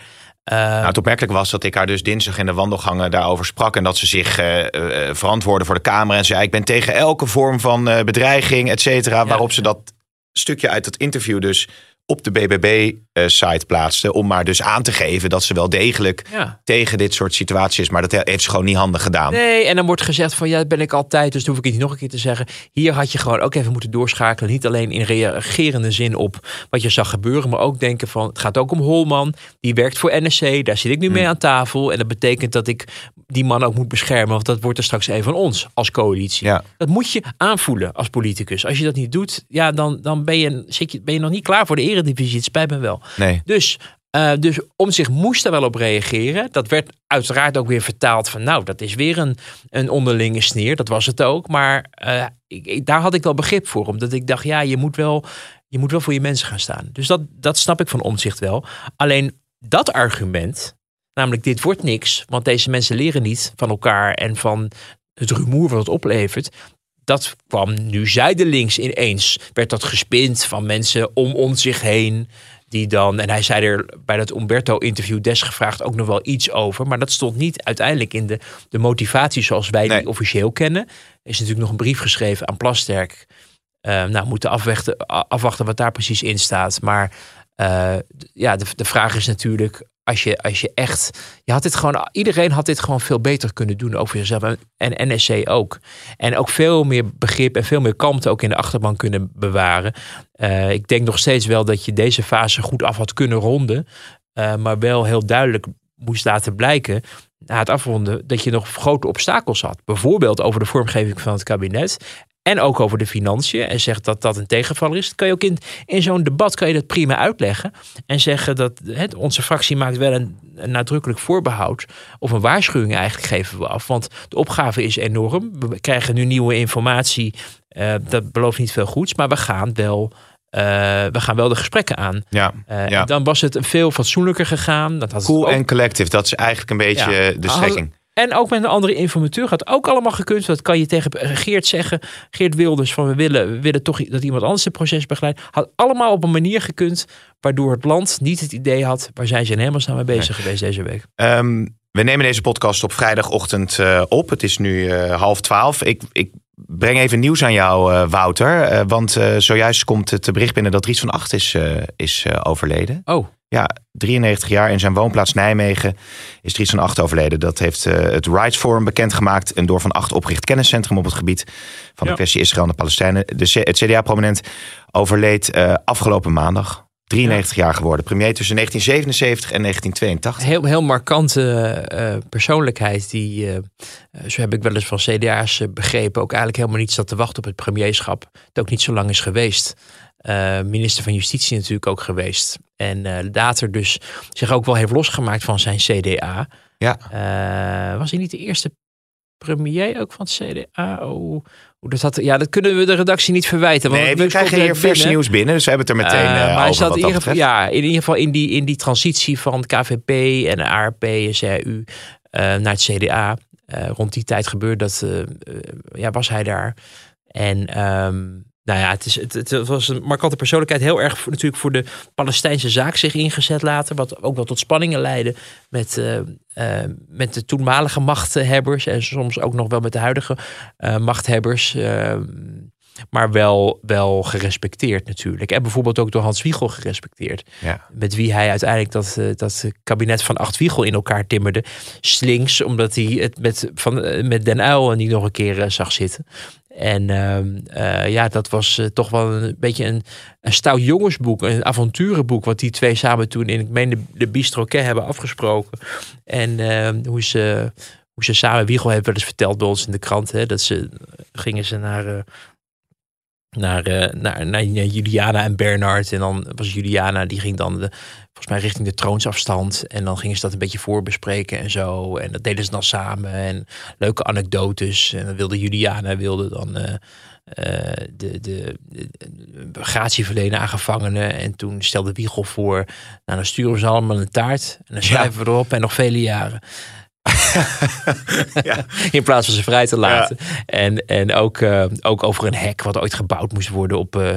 Uh, nou, het opmerkelijk was dat ik haar dus dinsdag in de wandelgangen daarover sprak. En dat ze zich uh, uh, verantwoordde voor de Kamer. En zei: Ik ben tegen elke vorm van bedreiging, et cetera. Waarop ze dat stukje uit het interview dus op de BBB-site eh, plaatste. Om maar dus aan te geven dat ze wel degelijk tegen dit soort situaties is. Maar dat heeft ze gewoon niet handig gedaan. Nee, en dan wordt gezegd van ja, dat ben ik altijd. Dus dan hoef ik niet nog een keer te zeggen. Hier had je gewoon ook even moeten doorschakelen. Niet alleen in reagerende zin op wat je zag gebeuren. Maar ook denken van het gaat ook om Holman. Die werkt voor NSC. Daar zit ik nu mee hmm. aan tafel. En dat betekent dat ik die man ook moet beschermen. Want dat wordt er straks een van ons als coalitie. Ja. Dat moet je aanvoelen als politicus. Als je dat niet doet, ja, dan, dan ben, je, zit je, ben je nog niet klaar voor de eredivisie. Het spijt me wel. Nee. Dus uh, dus om zich moest er wel op reageren. Dat werd uiteraard ook weer vertaald van, nou, dat is weer een, een onderlinge sneer. Dat was het ook. Maar uh, ik, daar had ik wel begrip voor. Omdat ik dacht, ja, je moet wel, je moet wel voor je mensen gaan staan. Dus dat, dat snap ik van omzicht wel. Alleen dat argument, Namelijk, dit wordt niks, want deze mensen leren niet van elkaar en van het rumoer wat het oplevert. Dat kwam nu zijdelings ineens. Werd dat gespind van mensen om om zich heen. Die dan, en hij zei er bij dat Umberto-interview desgevraagd ook nog wel iets over. Maar dat stond niet uiteindelijk in de, de motivatie zoals wij die officieel kennen. Er is natuurlijk nog een brief geschreven aan Plasterk. Uh, nou, moeten afwachten, afwachten wat daar precies in staat. Maar uh, ja, de, de vraag is natuurlijk als je, als je echt. Je had dit gewoon, iedereen had dit gewoon veel beter kunnen doen over zichzelf. En NSC ook. En ook veel meer begrip en veel meer kalmte ook in de achterban kunnen bewaren. Uh, ik denk nog steeds wel dat je deze fase goed af had kunnen ronden. Uh, maar wel heel duidelijk moest laten blijken na het afronden dat je nog grote obstakels had. Bijvoorbeeld over de vormgeving van het kabinet. En ook over de financiën. En zegt dat dat een tegenvaller is. Dan kan je ook in, in zo'n debat kan je dat prima uitleggen. En zeggen dat onze fractie maakt wel een, een, nadrukkelijk voorbehoud. Of een waarschuwing eigenlijk geven we af. Want de opgave is enorm. We krijgen nu nieuwe informatie. Uh, dat belooft niet veel goeds. Maar we gaan wel... Uh, we gaan wel de gesprekken aan. Ja, uh, ja. Dan was het veel fatsoenlijker gegaan. Dat had cool en collective, dat is eigenlijk een beetje ja. de strekking. En ook met een andere informateur had ook allemaal gekund. Dat kan je tegen Geert zeggen. Geert Wilders van we willen, we willen toch dat iemand anders het proces begeleidt. Had allemaal op een manier gekund waardoor het land niet het idee had. Waar zijn ze helemaal mee bezig geweest deze week? Um, we nemen deze podcast op vrijdagochtend uh, op. Het is nu uh, half twaalf. Ik, ik breng even nieuws aan jou, uh, Wouter. want zojuist komt het bericht binnen dat Dries van Acht is, is overleden. Oh. Ja, 93 jaar in zijn woonplaats Nijmegen is Dries van Acht overleden. Dat heeft uh, het Rights Forum bekendgemaakt. Een door Van Acht opgericht kenniscentrum op het gebied van de kwestie Israël en de Palestijnen. De, het CDA-prominent overleed uh, afgelopen maandag. 93 jaar geworden. Premier tussen 1977 en 1982. Heel, heel markante uh, persoonlijkheid. Die, uh, zo heb ik wel eens van CDA's begrepen. Ook eigenlijk helemaal niet zat te wachten op het premierschap. Het ook niet zo lang is geweest. Uh, minister van Justitie natuurlijk ook geweest. En uh, later dus zich ook wel heeft losgemaakt van zijn CDA. Ja. Uh, was hij niet de eerste premier ook van het CDA? Oh, dat had, ja, dat kunnen we de redactie niet verwijten. Want nee, we krijgen hier vers nieuws binnen, dus we hebben het er meteen uh, maar over. Zat in ieder, geval, ja, in ieder geval in die, in die transitie van KVP en ARP en CU naar het CDA. rond die tijd gebeurde dat, ja, was hij daar. En um, nou ja, het, het, was een markante persoonlijkheid. Heel erg voor, natuurlijk voor de Palestijnse zaak zich ingezet later. Wat ook wel tot spanningen leidde met, uh, uh, met de toenmalige machthebbers. En soms ook nog wel met de huidige uh, machthebbers. Ehm, maar wel, wel gerespecteerd natuurlijk. En bijvoorbeeld ook door Hans Wiegel gerespecteerd. Ja. Met wie hij uiteindelijk dat, dat kabinet van Acht Wiegel in elkaar timmerde. Slinks, omdat hij het met, van, met Den Uyl niet nog een keer zag zitten. En uh, ja, dat was uh, toch wel een beetje een, een stout jongensboek, een avonturenboek, wat die twee samen toen in, ik meen, de, de Bistroquet hebben afgesproken. En uh, hoe, ze, hoe ze samen, Wiegel heeft wel eens verteld bij ons in de krant, hè, dat ze gingen ze naar naar, uh, naar, naar, Juliana en Bernard. En dan was Juliana, die ging dan de, volgens mij richting de troonsafstand. En dan gingen ze dat een beetje voorbespreken en zo. En dat deden ze dan samen. En leuke anekdotes. En dan wilde Juliana wilde dan uh, de, de, de, gratie verlenen aan gevangenen. En toen stelde Wiegel voor, nou dan sturen we ze allemaal een taart. En dan schrijven we erop en nog vele jaren. ja. In plaats van ze vrij te laten. En, en ook, uh, ook over een hek wat ooit gebouwd moest worden op, uh,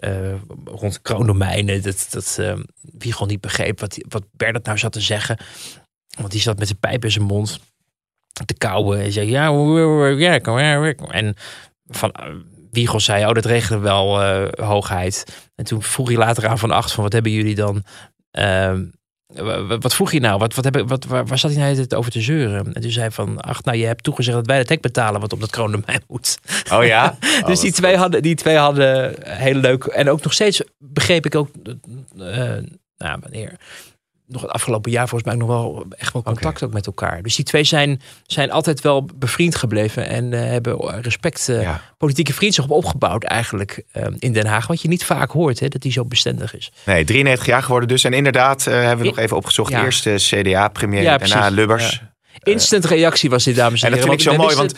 uh, rond kroondomeinen. Dat, dat wie gewoon niet begreep wat, wat Bernard nou zat te zeggen. Want die zat met zijn pijp in zijn mond te kauwen. En zei, ja, ja, En van Wiegel zei, oh, dat regelen wel hoogheid. En toen vroeg hij later aan Van Acht van, wat hebben jullie dan... Wat vroeg je nou? Wat, wat heb, wat, waar, waar zat hij nou het over te zeuren? En toen zei van, ach, nou, je hebt toegezegd dat wij het hek betalen, wat op dat kroondomein moet. Oh ja? dus die, twee hadden, die twee hadden heel leuk. En ook nog steeds begreep ik ook, uh, nou, wanneer nog het afgelopen jaar volgens mij nog wel echt wel contact ook met elkaar. Dus die twee zijn, zijn altijd wel bevriend gebleven en uh, hebben respect, uh, politieke vriendschap opgebouwd eigenlijk uh, in Den Haag. Wat je niet vaak hoort, hè, dat die zo bestendig is. Nee, 93 jaar geworden dus. En inderdaad hebben we nog even opgezocht. Ja. Eerste CDA-premier, ja, daarna Lubbers. Instant reactie was dit, dames en heren. En dat vind ik zo mooi, want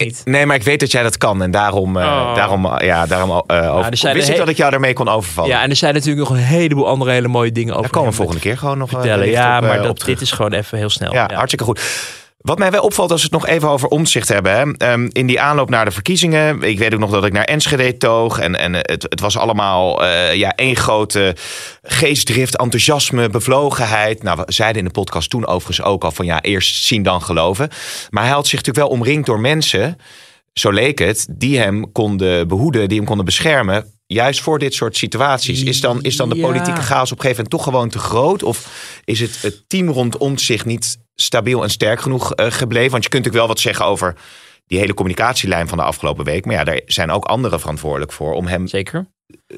ik, nee, maar ik weet dat jij dat kan. En daarom, uh, daarom, ja, daarom uh, over, wist ik dat ik jou daarmee kon overvallen. Ja, en er zijn natuurlijk nog een heleboel andere hele mooie dingen over. Daar komen we volgende keer gewoon nog vertellen. ja, op, maar dat, dit is gewoon even heel snel. Ja, hartstikke goed. Wat mij wel opvalt als we het nog even over omzicht hebben. Hè. Ehm, in die aanloop naar de verkiezingen. Ik weet ook nog dat ik naar Enschede toog. En, en het, het was allemaal uh, ja, één grote geestdrift, enthousiasme, bevlogenheid. Nou, we zeiden in de podcast toen overigens ook al van ja, eerst zien dan geloven. Maar hij had zich natuurlijk wel omringd door mensen. Zo leek het, die hem konden behoeden, die hem konden beschermen juist voor dit soort situaties? Is dan, is dan de politieke chaos op een gegeven moment toch gewoon te groot? Of is het, het team rondom zich niet stabiel en sterk genoeg uh, gebleven? Want je kunt natuurlijk wel wat zeggen over die hele communicatielijn van de afgelopen week. Maar ja, daar zijn ook anderen verantwoordelijk voor om hem. Zeker.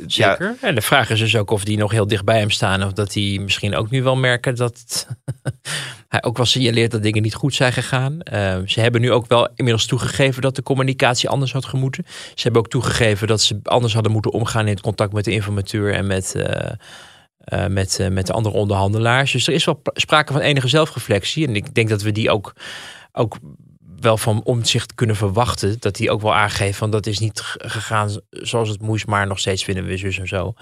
Zeker. Ja. En de vraag is dus ook of die nog heel dicht bij hem staan. Of dat die misschien ook nu wel merken dat hij ook wel signaleert dat dingen niet goed zijn gegaan. Uh, ze hebben nu ook wel inmiddels toegegeven dat de communicatie anders had gemoeten. Ze hebben ook toegegeven dat ze anders hadden moeten omgaan in het contact met de informateur en met. Uh, uh, met, met de andere onderhandelaars. Dus er is wel sprake van enige zelfreflectie. En ik denk dat we die ook, ook wel van omzicht kunnen verwachten. Dat hij ook wel aangeeft van dat is niet gegaan zoals het moest, maar nog steeds vinden we zus en zo.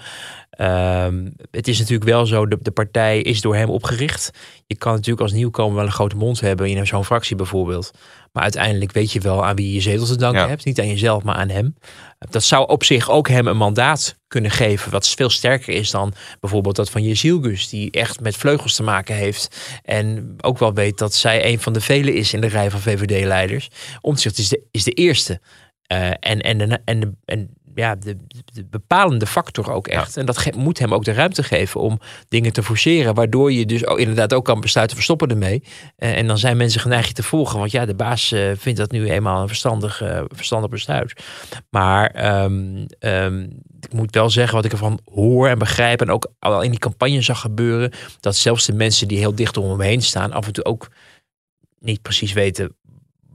Ehm, het is natuurlijk wel zo, de, de partij is door hem opgericht. Je kan natuurlijk als nieuwkomer wel een grote mond hebben in zo'n fractie bijvoorbeeld. Maar uiteindelijk weet je wel aan wie je zetel te danken hebt. Niet aan jezelf, maar aan hem. Dat zou op zich ook hem een mandaat kunnen geven. Wat veel sterker is dan bijvoorbeeld dat van Jezielgus. Die echt met vleugels te maken heeft. En ook wel weet dat zij een van de velen is in de rij van VVD-leiders. Omtzigt is de, is de eerste. Uh, en, en, en, en ja, de, de, bepalende factor ook echt. En dat moet hem ook de ruimte geven om dingen te forceren. Waardoor je dus ook, inderdaad ook kan besluiten, we stoppen ermee. Uh, en dan zijn mensen geneigd je te volgen. Want ja, de baas uh, vindt dat nu eenmaal een verstandig, uh, verstandig besluit. Maar um, um, ik moet wel zeggen wat ik ervan hoor en begrijp. En ook al in die campagne zag gebeuren. Dat zelfs de mensen die heel dicht om hem heen staan. af en toe ook niet precies weten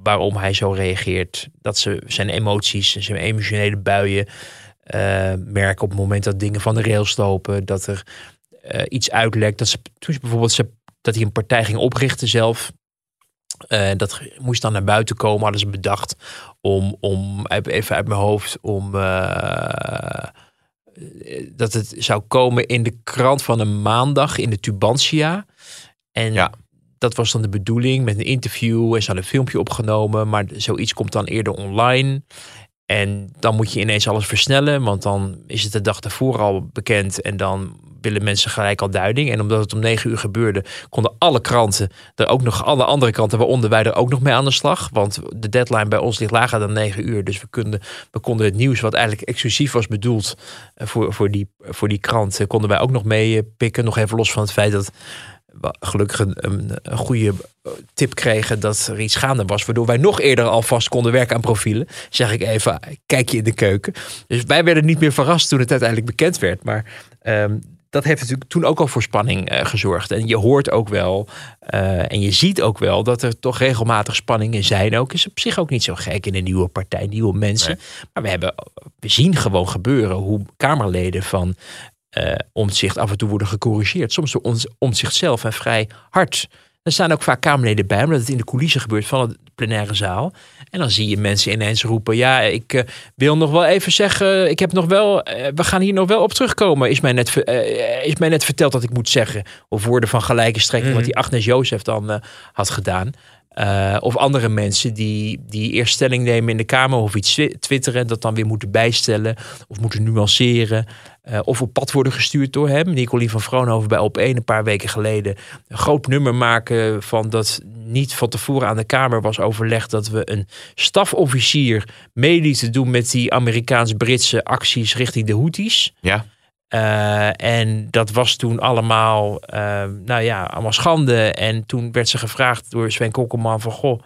waarom hij zo reageert. Dat ze zijn emoties, zijn emotionele buien uh, merken op het moment dat dingen van de rails lopen. Dat er uh, iets uitlekt. Dat ze toen bijvoorbeeld ze, dat hij een partij ging oprichten zelf. Uh, dat moest dan naar buiten komen, hadden ze bedacht om, om even uit mijn hoofd, om dat het zou komen in de krant van een maandag in de Tubantia. En ja dat was dan de bedoeling met een interview. En ze hadden een filmpje opgenomen. Maar zoiets komt dan eerder online. En dan moet je ineens alles versnellen. Want dan is het de dag daarvoor al bekend. En dan willen mensen gelijk al duiding. En omdat het om negen uur gebeurde, konden alle kranten er ook nog, alle andere kranten, waaronder wij er ook nog mee aan de slag. Want de deadline bij ons ligt lager dan negen uur. Dus we, konden, we konden het nieuws, wat eigenlijk exclusief was bedoeld eh, voor, voor, die, voor die eh, konden wij ook nog mee pikken. Nog even los van het feit dat gelukkig een, een, goede tip kregen dat er iets gaande was. Waardoor wij nog eerder alvast konden werken aan profielen. Zeg ik even, kijk je in de keuken. Dus wij werden niet meer verrast toen het uiteindelijk bekend werd. Maar um, dat heeft natuurlijk toen ook al voor spanning uh, gezorgd. En je hoort ook wel uh, en je ziet ook wel dat er toch regelmatig spanningen zijn. Ook is op zich ook niet zo gek in een nieuwe partij, nieuwe mensen. Nee. Maar we, hebben, we zien gewoon gebeuren hoe Kamerleden van uh, omzicht af en toe worden gecorrigeerd. Soms door ons, omzicht zelf en vrij hard. Er staan ook vaak Kamerleden bij, omdat het in de coulissen gebeurt van de plenaire zaal. En dan zie je mensen ineens roepen: Ja, ik uh, wil nog wel even zeggen, ik heb nog wel, uh, we gaan hier nog wel op terugkomen. Is mij net, uh, is mij net verteld dat ik moet zeggen. Of woorden van gelijke strekking, mm. wat die Agnes Jozef dan had gedaan. Of andere mensen die, die eerst stelling nemen in de Kamer of iets twitteren, dat dan weer moeten bijstellen of moeten nuanceren. Uh, of op pad worden gestuurd door hem. Nicolien van Vroonhoven bij op een paar weken geleden een groot nummer maken van dat niet van tevoren aan de Kamer was overlegd dat we een stafofficier mee lieten doen met die Amerikaans-Britse acties richting de Houthis. Ja. Uh, en dat was toen allemaal, uh, nou ja, allemaal schande. En toen werd ze gevraagd door Sven Kokkelman van, goh,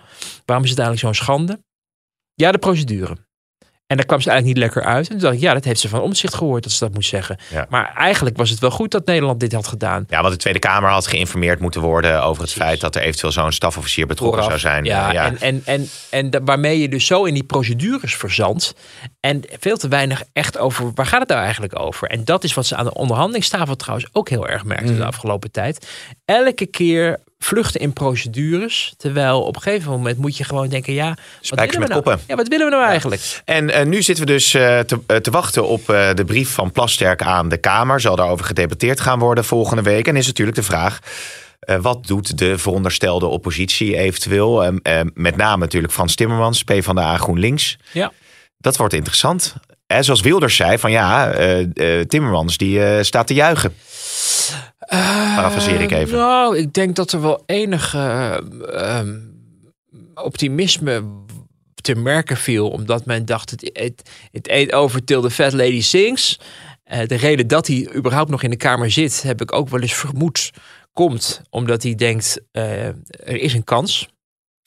waarom is het eigenlijk zo'n schande? Ja, de procedure. En daar kwam ze eigenlijk niet lekker uit. En toen dacht ik, ja, dat heeft ze van omzicht gehoord dat ze dat moest zeggen. Ja. Maar eigenlijk was het wel goed dat Nederland dit had gedaan. Ja, want de Tweede Kamer had geïnformeerd moeten worden over het feit dat er eventueel zo'n stafofficier betrokken Vooraf. zou zijn. Ja, ja. En, en, en, en waarmee je dus zo in die procedures verzandt. En veel te weinig echt over waar gaat het nou eigenlijk over. En dat is wat ze aan de onderhandelingstafel trouwens ook heel erg merkten de afgelopen tijd. Elke keer vluchten in procedures. Terwijl op een gegeven moment moet je gewoon denken: ja, wat willen we met nou? koppen. Ja, wat willen we nou eigenlijk? En eh, nu zitten we dus eh, te, eh, te wachten op de brief van Plasterk aan de Kamer. Zal daarover gedebatteerd gaan worden volgende week. En is natuurlijk de vraag. wat doet de veronderstelde oppositie eventueel? Eh, eh, met name natuurlijk Frans Timmermans, PvdA GroenLinks. Ja. Dat wordt interessant. En zoals Wilders zei, van ja, eh, eh, Timmermans die eh, staat te juichen. Parafraseer ik even. Nou, ik denk dat er wel enig eh, ehm, optimisme te merken viel. Omdat men dacht, het, het, het eet over till the fat lady sings. Eh, de reden dat hij überhaupt nog in de Kamer zit, heb ik ook wel eens vermoed, komt omdat hij denkt, eh, er is een kans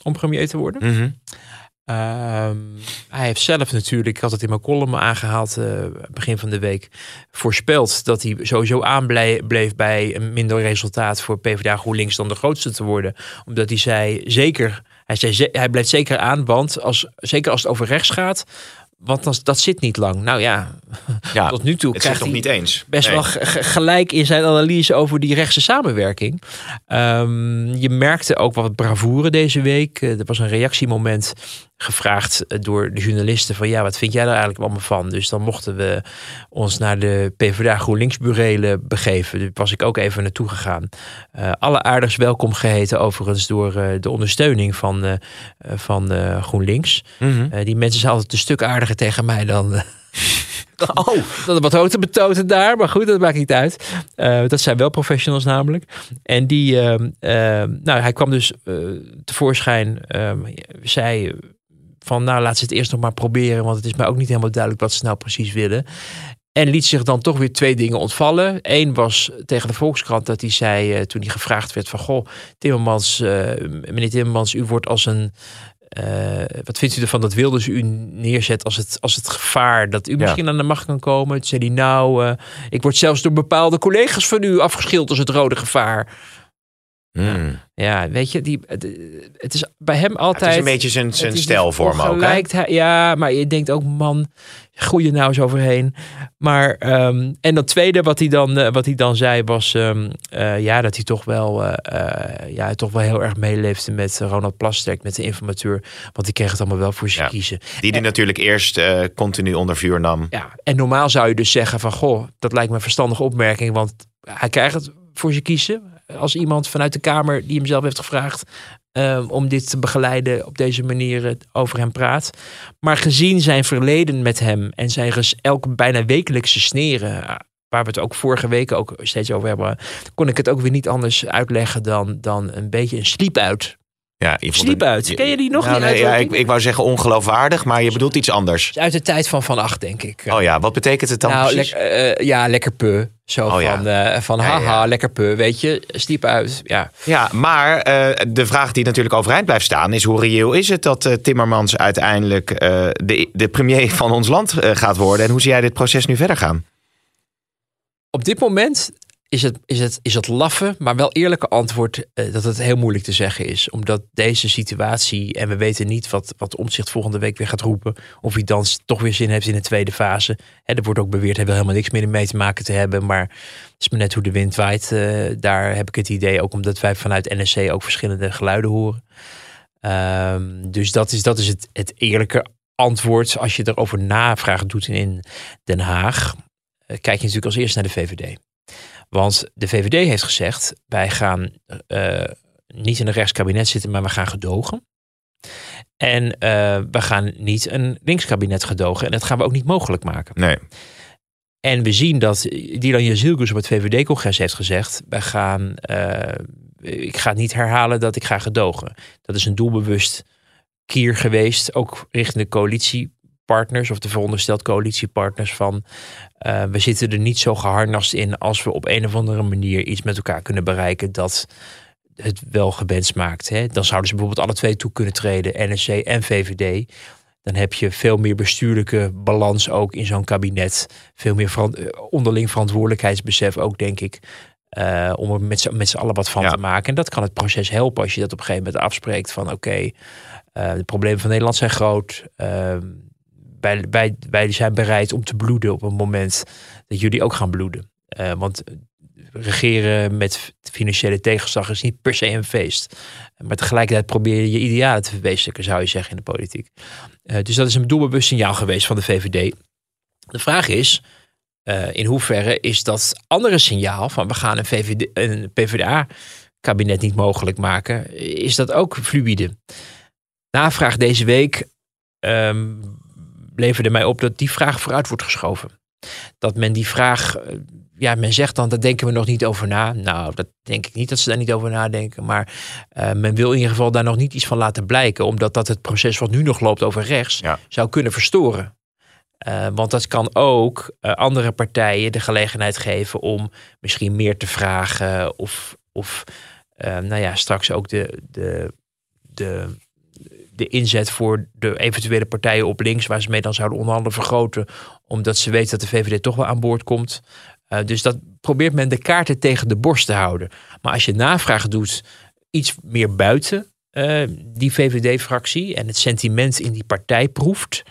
om premier te worden. Mhm. Ehm, hij heeft zelf natuurlijk, ik had het in mijn column aangehaald eh, begin van de week, voorspeld dat hij sowieso aanbleef bij een minder resultaat voor PvdA GroenLinks dan de grootste te worden. Omdat hij zei, zeker, hij, zei, ze- hij blijft zeker aan, want als, zeker als het over rechts gaat, want dan, dat zit niet lang. Nou ja, Ja, tot nu toe krijgt nog hij niet eens. best Nee. wel ge- ge- gelijk in zijn analyse over die rechtse samenwerking. Ehm, je merkte ook wat bravoure deze week. Eh, er was een reactiemoment gevraagd eh, door de journalisten van ja, wat vind jij daar eigenlijk allemaal van? Dus dan mochten we ons naar de PvdA GroenLinks burelen begeven. Daar was ik ook even naartoe gegaan. Eh alle aardigs welkom geheten overigens door eh, de ondersteuning van, van GroenLinks. Mhm. Die mensen zijn altijd een stuk aardiger tegen mij dan, Oh, dat wat hoogte betoten daar, maar goed, dat maakt niet uit. Dat zijn wel professionals namelijk. En die, ehm, ehm, nou, hij kwam dus tevoorschijn, ehm, zei van, nou, laat ze het eerst nog maar proberen, want het is mij ook niet helemaal duidelijk wat ze nou precies willen. En liet zich dan toch weer twee dingen ontvallen. Eén was tegen de Volkskrant dat hij zei, eh, toen hij gevraagd werd van, goh, Timmermans, eh, meneer Timmermans, u wordt als een eh, wat vindt u ervan dat Wilders u neerzet als het, als het gevaar dat u misschien aan de macht kan komen? Toen zei hij, nou, ik word zelfs door bepaalde collega's van u afgeschild als het rode gevaar. Mm. Ja, weet je, die, het, is bij hem altijd... Het is een beetje zijn, zijn stijlvorm ook. Hè? ongelijkheid- Ja, maar je denkt ook, man, groei je nou eens overheen. Maar, ehm, en dat tweede wat hij dan, eh, wat hij dan zei was, ehm, eh, ja, dat hij toch wel, eh, ja, toch wel heel erg meeleefde met Ronald Plasterk, met de informateur. Want die kreeg het allemaal wel voor zich Ja. kiezen. Die die natuurlijk eerst continu onder vuur nam. Ja, en normaal zou je dus zeggen van, goh, dat lijkt me een verstandige opmerking, want hij krijgt het voor zich kiezen. Als iemand vanuit de Kamer die hem zelf heeft gevraagd eh, om dit te begeleiden op deze manier eh, over hem praat. Maar gezien zijn verleden met hem en zijn elke bijna wekelijkse sneren, eh, waar we het ook vorige week ook steeds over hebben, kon ik het ook weer niet anders uitleggen dan, dan een beetje een sliep uit. Ja, Sliep het- uit. Ken je die nog, Nou, nee, ja, ik, ik wou zeggen ongeloofwaardig, maar je bedoelt iets anders. Uit de tijd van Van Acht, denk ik. Oh ja, wat betekent het dan nou, precies? eh, ja, lekker peu. Zo Oh ja. van, eh, van Ja, haha, ja. lekker peu, weet je. Stiep uit, ja. Ja, maar eh, de vraag die natuurlijk overeind blijft staan is hoe reëel is het dat Timmermans uiteindelijk eh, de, de premier van ons land gaat worden? En hoe zie jij dit proces nu verder gaan? Op dit moment is het, is het, is het laffe, maar wel eerlijke antwoord eh, dat het heel moeilijk te zeggen is. Omdat deze situatie, en we weten niet wat, wat Omtzigt volgende week weer gaat roepen. Of hij dan toch weer zin heeft in de tweede fase. Hè, er wordt ook beweerd, hij wil helemaal niks meer mee te maken te hebben. Maar het is maar net hoe de wind waait. Eh, daar heb ik het idee, ook omdat wij vanuit NSC ook verschillende geluiden horen. Ehm, dus dat is, dat is het, het eerlijke antwoord. Als je erover navraag doet in Den Haag, eh, kijk je natuurlijk als eerst naar de VVD. Want de VVD heeft gezegd: wij gaan uh, niet in een rechtskabinet zitten, maar we gaan gedogen. En uh, we gaan niet een linkskabinet gedogen. En dat gaan we ook niet mogelijk maken. Nee. En we zien dat Dylan Jazilgus op het VVD-congres heeft gezegd: wij gaan, uh, ik ga niet herhalen dat ik ga gedogen. Dat is een doelbewust kier geweest, ook richting de coalitie partners of de verondersteld coalitiepartners van uh, we zitten er niet zo geharnast in als we op een of andere manier iets met elkaar kunnen bereiken dat het wel gewenst maakt. Hè? Dan zouden ze bijvoorbeeld alle twee toe kunnen treden, NSC en VVD. Dan heb je veel meer bestuurlijke balans ook in zo'n kabinet. Veel meer verant onderling verantwoordelijkheidsbesef ook, denk ik. Uh, om er met z'n allen wat van Ja. te maken. En dat kan het proces helpen als je dat op een gegeven moment afspreekt van oké, eh, de problemen van Nederland zijn groot. Ehm, wij, wij, zijn bereid om te bloeden op het moment dat jullie ook gaan bloeden. Eh, want regeren met financiële tegenslag is niet per se een feest. Maar tegelijkertijd probeer je je idealen te verwezenlijken, zou je zeggen, in de politiek. Eh, dus dat is een doelbewust signaal geweest van de VVD. De vraag is, eh, in hoeverre is dat andere signaal van we gaan een, VVD, een PvdA-kabinet niet mogelijk maken, is dat ook fluïde? Navraag deze week ehm, leverde mij op dat die vraag vooruit wordt geschoven. Dat men die vraag, eh, ja, men zegt dan, daar denken we nog niet over na. Nou, dat denk ik niet dat ze daar niet over nadenken. Maar eh, men wil in ieder geval daar nog niet iets van laten blijken. Omdat dat het proces wat nu nog loopt over rechts Ja. zou kunnen verstoren. Eh, want dat kan ook andere partijen de gelegenheid geven om misschien meer te vragen. Of, of nou ja, straks ook de, de, de, de inzet voor de eventuele partijen op links, waar ze mee dan zouden onderhandelen, vergroten. Omdat ze weten dat de VVD toch wel aan boord komt. Eh, dus dat probeert men de kaarten tegen de borst te houden. Maar als je navraag doet, iets meer buiten eh, die VVD-fractie en het sentiment in die partij proeft,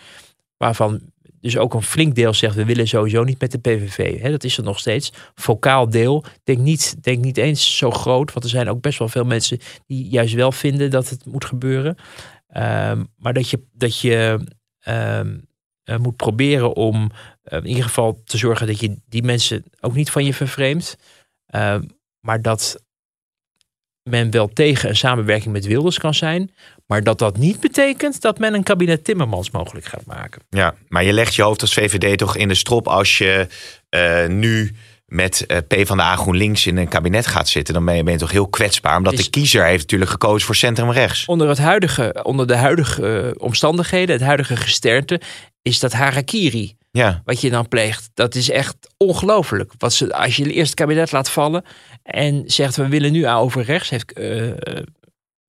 waarvan dus ook een flink deel zegt, we willen sowieso niet met de PVV. Dat is er nog steeds. Vocaal deel. Denk niet, denk niet eens zo groot, want er zijn ook best wel veel mensen die juist wel vinden dat het moet gebeuren. Ehm, maar dat je, dat je ehm, eh, moet proberen om eh, in ieder geval te zorgen dat je die mensen ook niet van je vervreemdt. Ehm, maar dat men wel tegen een samenwerking met Wilders kan zijn. Maar dat dat niet betekent dat men een kabinet Timmermans mogelijk gaat maken. Ja, maar je legt je hoofd als VVD toch in de strop als je eh, nu met eh PvdA GroenLinks in een kabinet gaat zitten. Dan ben je, ben je toch heel kwetsbaar. Omdat Is- de kiezer heeft natuurlijk gekozen voor centrum-rechts. Onder, het huidige, onder de huidige eh, omstandigheden, het huidige gesternte, is dat harakiri. Ja, wat je dan pleegt. Dat is echt ongelooflijk. Wat ze, als je eerst het kabinet laat vallen en zegt we willen nu over rechts, heeft eh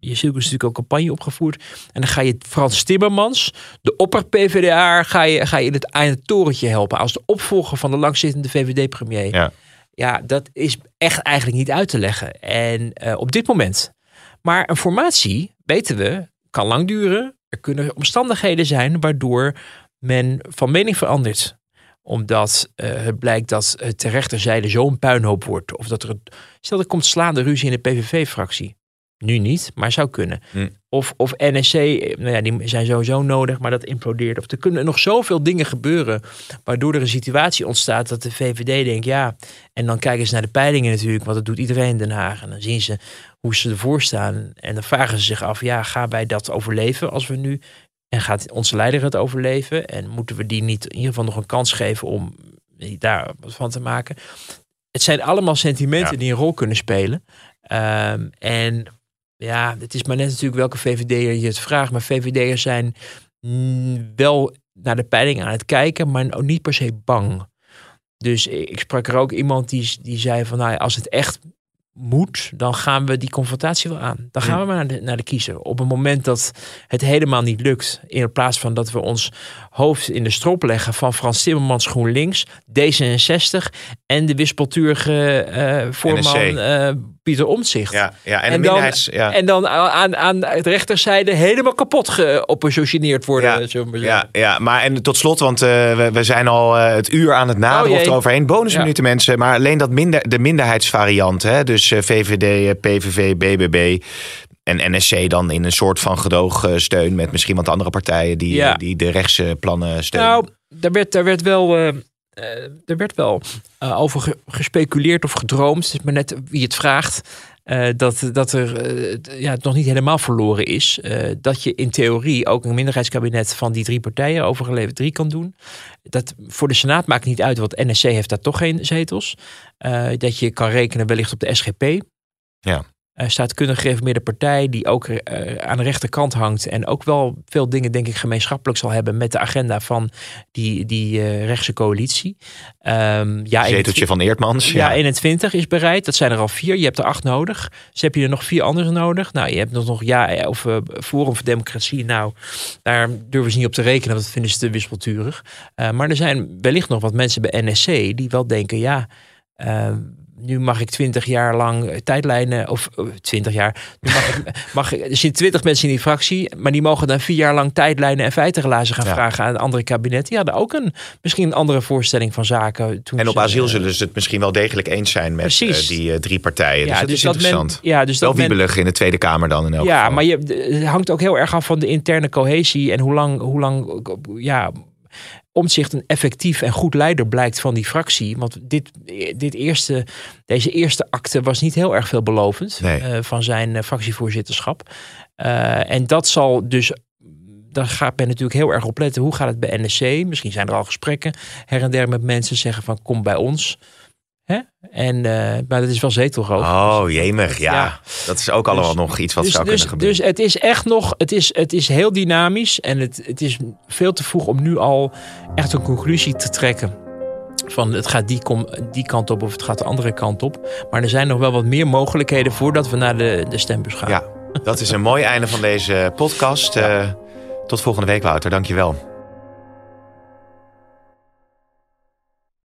eh, je ziet natuurlijk ook campagne opgevoerd. En dan ga je Frans Timmermans, de opper-PVDA, ga je, ga je in het, aan het torentje helpen. Als de opvolger van de langzittende VVD-premier. Ja. ja, dat is echt eigenlijk niet uit te leggen. En eh, op dit moment. Maar een formatie, weten we, kan lang duren. Er kunnen omstandigheden zijn waardoor men van mening verandert omdat eh, het blijkt dat het ter rechterzijde zo'n puinhoop wordt. Of dat er, een- stel er komt slaande ruzie in de PVV-fractie. Nu niet, maar zou kunnen. Hm. Of, of NSC, nou ja, die zijn sowieso nodig, maar dat implodeert. Of er kunnen nog zoveel dingen gebeuren, waardoor er een situatie ontstaat dat de VVD denkt, ja, en dan kijken ze naar de peilingen natuurlijk, want dat doet iedereen in Den Haag. En dan zien ze hoe ze ervoor staan. En dan vragen ze zich af, ja, gaan wij dat overleven als we nu en gaat onze leider het overleven? En moeten we die niet in ieder geval nog een kans geven om daar wat van te maken? Het zijn allemaal sentimenten Ja. die een rol kunnen spelen. Ehm, en ja, het is maar net natuurlijk welke VVD'er je het vraagt. Maar VVD'ers zijn mm, wel naar de peiling aan het kijken, maar ook niet per se bang. Dus ik sprak er ook iemand die, die zei van, nou, als het echt moet, dan gaan we die confrontatie wel aan. Dan gaan we maar naar de, naar de kiezer. Op het moment dat het helemaal niet lukt, in plaats van dat we ons hoofd in de strop leggen van Frans Timmermans GroenLinks, D66 en de wispelturige eh, voorman uh, Pieter Omtzigt. Ja, ja, en, en, dan, ja. en dan aan, aan de rechterzijde helemaal kapot geoppositioneerd worden. Ja, maar, ja, ja, maar en tot slot, want we, we, zijn al het uur aan het naderen oh, eroverheen. Bonusminuten mensen, maar alleen dat minder, de minderheidsvariant. Hè? Dus VVD, PVV, BBB en NSC dan in een soort van gedoogsteun met misschien wat andere partijen die, die de rechtse plannen steunen. Nou, daar werd, daar werd wel, uh, er werd wel uh, over gespeculeerd of gedroomd. Het is maar net wie het vraagt. Uh, dat, dat er ja, het nog niet helemaal verloren is. dat je in theorie ook een minderheidskabinet van die drie partijen overgeleverd drie kan doen. Dat voor de Senaat maakt niet uit, want NSC heeft daar toch geen zetels. dat je kan rekenen wellicht op de SGP. Ja uh, staatkundig gereformeerde partij die ook uh, aan de rechterkant hangt en ook wel veel dingen denk ik gemeenschappelijk zal hebben met de agenda van die, die uh, rechtse coalitie. Um, ja, Zeteltje van Eertmans. Ja. ja, 21 is bereid. Dat zijn er al vier. Je hebt er acht nodig. Dus heb je er nog vier andere nodig. Nou, je hebt nog, ja, of Forum voor Democratie. Nou, daar durven ze niet op te rekenen. Dat vinden ze te wispelturig. maar er zijn wellicht nog wat mensen bij NSC die wel denken, ja nu mag ik twintig jaar lang eh, tijdlijnen, of eh, twintig jaar, nu mag, ik, mag er zitten twintig mensen in die fractie, maar die mogen dan vier jaar lang tijdlijnen en feitenrelazen gaan vragen aan andere kabinetten. Die hadden ook een, misschien een andere voorstelling van zaken. Toen en op asiel zullen ze het misschien wel degelijk eens zijn met uh, die drie partijen. Ja, dus dat dus is dat interessant. Men, ja, dus wel wiebelig in de Tweede Kamer dan in elk ja, geval. maar je, het hangt ook heel erg af van de interne cohesie en hoe lang, hoe lang ja, Omtzigt een effectief en goed leider blijkt van die fractie. Want dit, dit eerste, deze eerste acte was niet heel erg veelbelovend nee. uh, van zijn uh, fractievoorzitterschap. Uh, en dat zal dus daar gaat men natuurlijk heel erg op letten. Hoe gaat het bij NSC? Misschien zijn er al gesprekken her en der met mensen zeggen van kom bij ons. Hè? En, uh, maar dat is wel zetelrood. Oh, jemig, ja. ja. Dat is ook allemaal dus- nog iets wat dus, zou dus, kunnen gebeuren. Dus het is echt nog, het is, het is heel dynamisch. En het, het is veel te vroeg om nu al echt een conclusie te trekken. Van het gaat die, kom, die kant op of het gaat de andere kant op. Maar er zijn nog wel wat meer mogelijkheden voordat we naar de, de stembus gaan. Ja, dat is een mooi einde van deze podcast. Uh, tot volgende week, Wouter. Dankjewel.